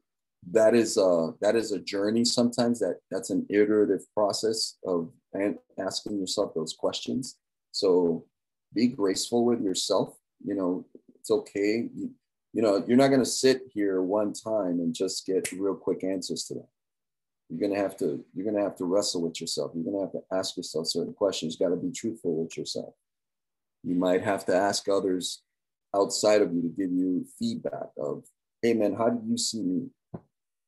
that is a that is a journey sometimes that that's an iterative process of asking yourself those questions. So be graceful with yourself you know it's okay. You, you know you're not going to sit here one time and just get real quick answers to that. You're going to have to you're going to have to wrestle with yourself. You're going to have to ask yourself certain questions. You got to be truthful with yourself you might have to ask others outside of you to give you feedback of hey man how do you see me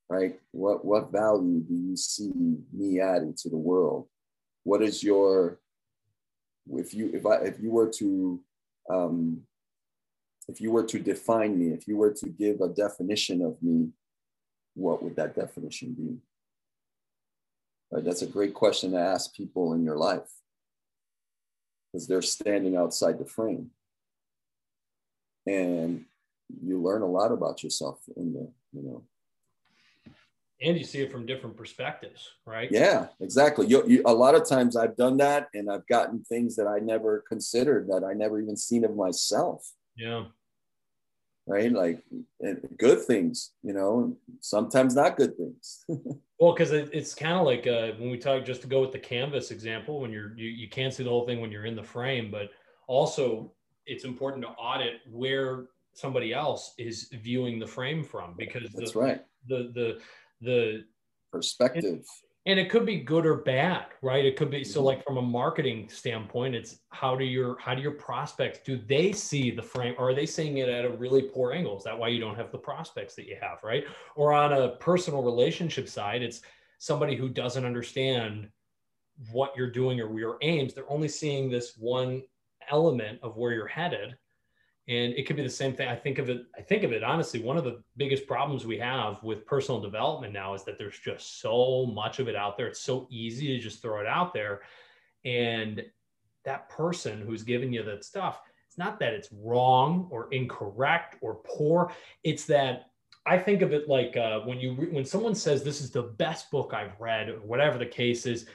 right? What what value do you see me adding to the world? What is your if you if I if you were to um, if you were to define me, if you were to give a definition of me, what would that definition be? Right, that's a great question to ask people in your life because they're standing outside the frame. And you learn a lot about yourself in there, you know, and you see it from different perspectives right? Yeah exactly. You, you, a lot of times i've done that and i've gotten things that i never considered that i never even seen of myself. Yeah right? Like good things you know sometimes not good things. Well because it, it's kind of like uh, when we talk just to go with the canvas example when you're you, you can't see the whole thing when you're in the frame but also it's important to audit where somebody else is viewing the frame from because that's the, right. the the the perspective and, it could be good or bad right? It could be so mm-hmm. like from a marketing standpoint it's how do your how do your prospects do they see the frame? Or are they seeing it at a really poor angle? Is that why you don't have the prospects that you have right? Or on a personal relationship side it's somebody who doesn't understand what you're doing or your aims. They're only seeing this one element of where you're headed and it could be the same thing. I think of it i think of it honestly one of the biggest problems we have with personal development now is that there's just so much of it out there. It's so easy to just throw it out there. And that person who's giving you that stuff it's not that it's wrong or incorrect or poor. It's that i think of it like uh, when you re- when someone says this is the best book i've read or whatever the case is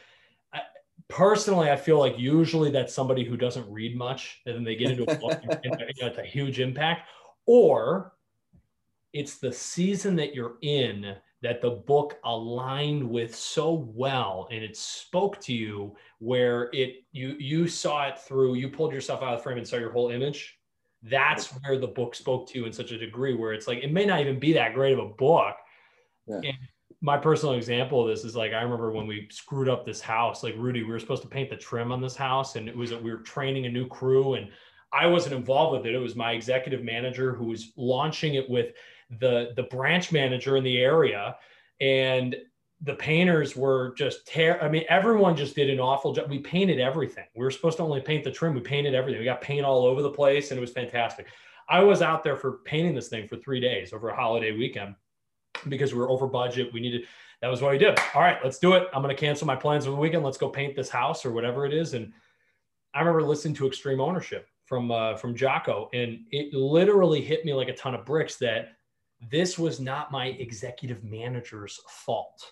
personally, I feel like usually that's somebody who doesn't read much, and then they get into a book, and, you know, it's a huge impact, or it's the season that you're in that the book aligned with so well and it spoke to you where it you you saw it through you pulled yourself out of the frame and saw your whole image. That's where the book spoke to you in such a degree where it's like it may not even be that great of a book. Yeah. and my personal example of this is like I remember when we screwed up this house. Like Rudy, we were supposed to paint the trim on this house, and it was we were training a new crew, and I wasn't involved with it. It was my executive manager who was launching it with the the branch manager in the area, and the painters were just tear. I mean, everyone just did an awful job. We painted everything. We were supposed to only paint the trim. We painted everything. We got paint all over the place, and it was fantastic. I was out there for painting this thing for three days over a holiday weekend because we were over budget. We needed, that was what we did. All right, let's do it. I'm going to cancel my plans for the weekend. Let's go paint this house or whatever it is. And I remember listening to Extreme Ownership from uh, from Jocko, and it literally hit me like a ton of bricks that this was not my executive manager's fault.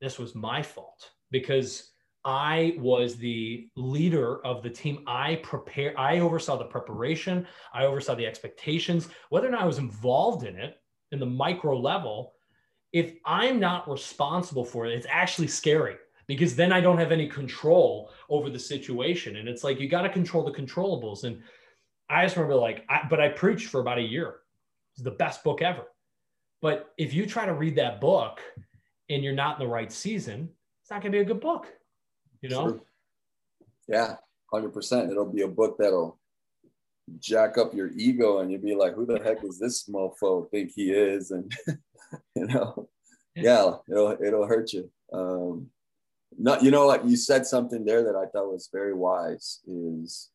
This was my fault because I was the leader of the team. I prepare. I oversaw the preparation. I oversaw the expectations. Whether or not I was involved in it in the micro level, if I'm not responsible for it, it's actually scary because then I don't have any control over the situation. And it's like you got to control the controllables. And I just remember like, I, but I preached for about a year. It's the best book ever. But if you try to read that book and you're not in the right season, it's not going to be a good book. You know? True. Yeah, hundred percent. It'll be a book that'll jack up your ego, and you'll be like, "Who the heck is this mofo think he is?" And you know, yeah, it'll it'll hurt you. Um, not, you know, like you said something there that I thought was very wise is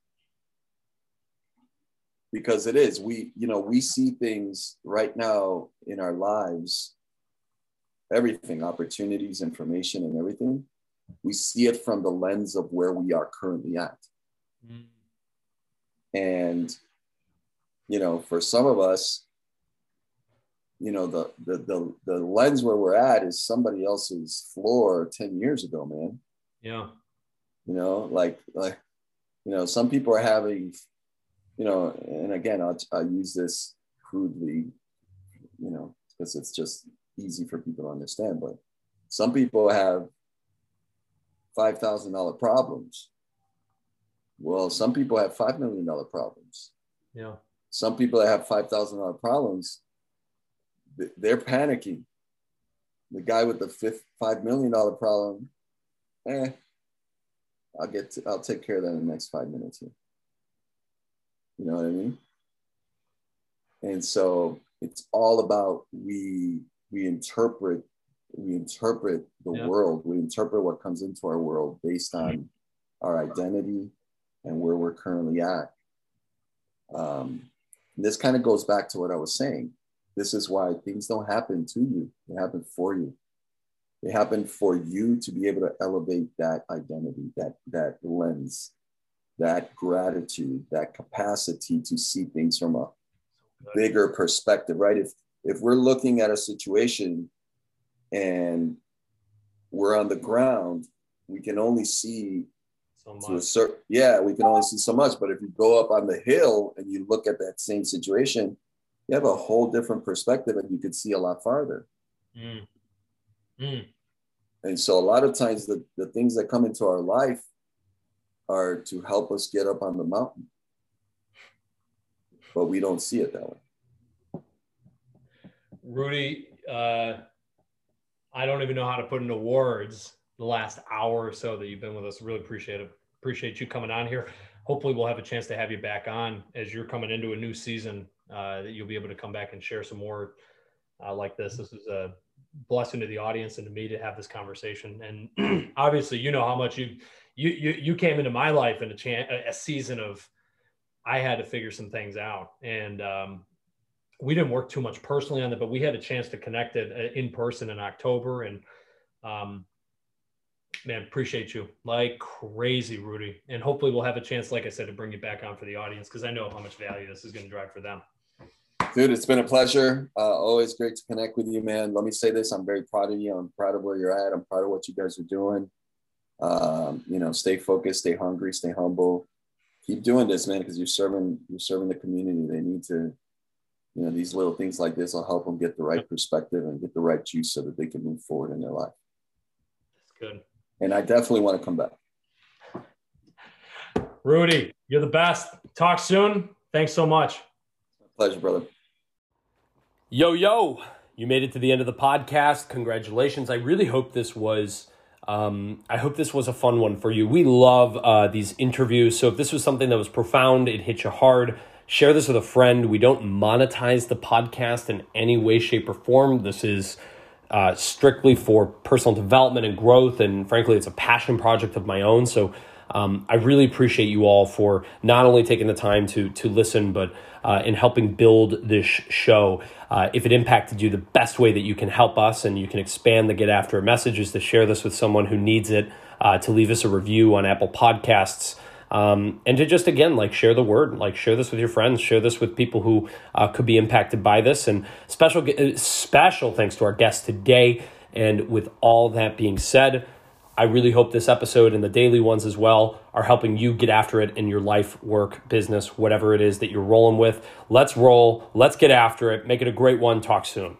because it is we you know we see things right now in our lives everything opportunities information and everything we see it from the lens of where we are currently at mm. And you know for some of us you know the, the the the lens where we're at is somebody else's floor 10 years ago man yeah you know like like you know some people are having you know, and again, I'll, I'll use this crudely, you know, because it's just easy for people to understand. But some people have $5,000 problems. Well, some people have $5 million problems. Yeah. Some people that have $5,000 problems, they're panicking. The guy with the fifth $5 million problem, eh, I'll get, to, I'll take care of that in the next five minutes here. You know what I mean? And so it's all about we we interpret we interpret the yeah. world. We interpret what comes into our world based on our identity and where we're currently at. Um, this kind of goes back to what I was saying. This is why things don't happen to you; they happen for you. They happen for you to be able to elevate that identity, that that lens, that gratitude, that capacity to see things from a bigger perspective, right? If if we're looking at a situation and we're on the ground, we can only see so to a certain yeah, we can only see so much. But if you go up on the hill and you look at that same situation, you have a whole different perspective and you can see a lot farther. Mm. Mm. And so a lot of times the, the things that come into our life are to help us get up on the mountain. But we don't see it that way. Rudy, uh, I don't even know how to put into words the last hour or so that you've been with us. Really appreciate it. Appreciate you coming on here. Hopefully, we'll have a chance to have you back on as you're coming into a new season. Uh, that you'll be able to come back and share some more uh, like this. This is a blessing to the audience and to me to have this conversation. And obviously, you know how much you you you you came into my life in a chance a season of I had to figure some things out, and um, we didn't work too much personally on it, but we had a chance to connect it uh, in person in October, and um, man, appreciate you like crazy, Rudy, and hopefully we'll have a chance, like I said, to bring you back on for the audience because I know how much value this is going to drive for them. Dude, it's been a pleasure. Uh, always great to connect with you, man. Let me say this: I'm very proud of you. I'm proud of where you're at. I'm proud of what you guys are doing. Um, you know, stay focused, stay hungry, stay humble. Keep doing this, man, because you're serving you're serving the community. They need to, you know, these little things like this will help them get the right perspective and get the right juice so that they can move forward in their life. That's good. And I definitely want to come back. Rudy, you're the best. Talk soon. Thanks so much. Pleasure, brother. Yo, yo, you made it to the end of the podcast. Congratulations. I really hope this was um, I hope this was a fun one for you. We love uh, these interviews. So if this was something that was profound, it hit you hard, share this with a friend. We don't monetize the podcast in any way, shape, or form. This is uh, strictly for personal development and growth. And frankly, it's a passion project of my own. So um, I really appreciate you all for not only taking the time to to listen, but uh, in helping build this show. Uh, if it impacted you, the best way that you can help us and you can expand the Get After message is to share this with someone who needs it, uh, to leave us a review on Apple Podcasts. Um, and to just again like share the word, like share this with your friends, share this with people who uh, could be impacted by this. And special uh, special thanks to our guest today. And with all that being said, I really hope this episode and the daily ones as well are helping you get after it in your life, work, business, whatever it is that you're rolling with. Let's roll. Let's get after it. Make it a great one. Talk soon.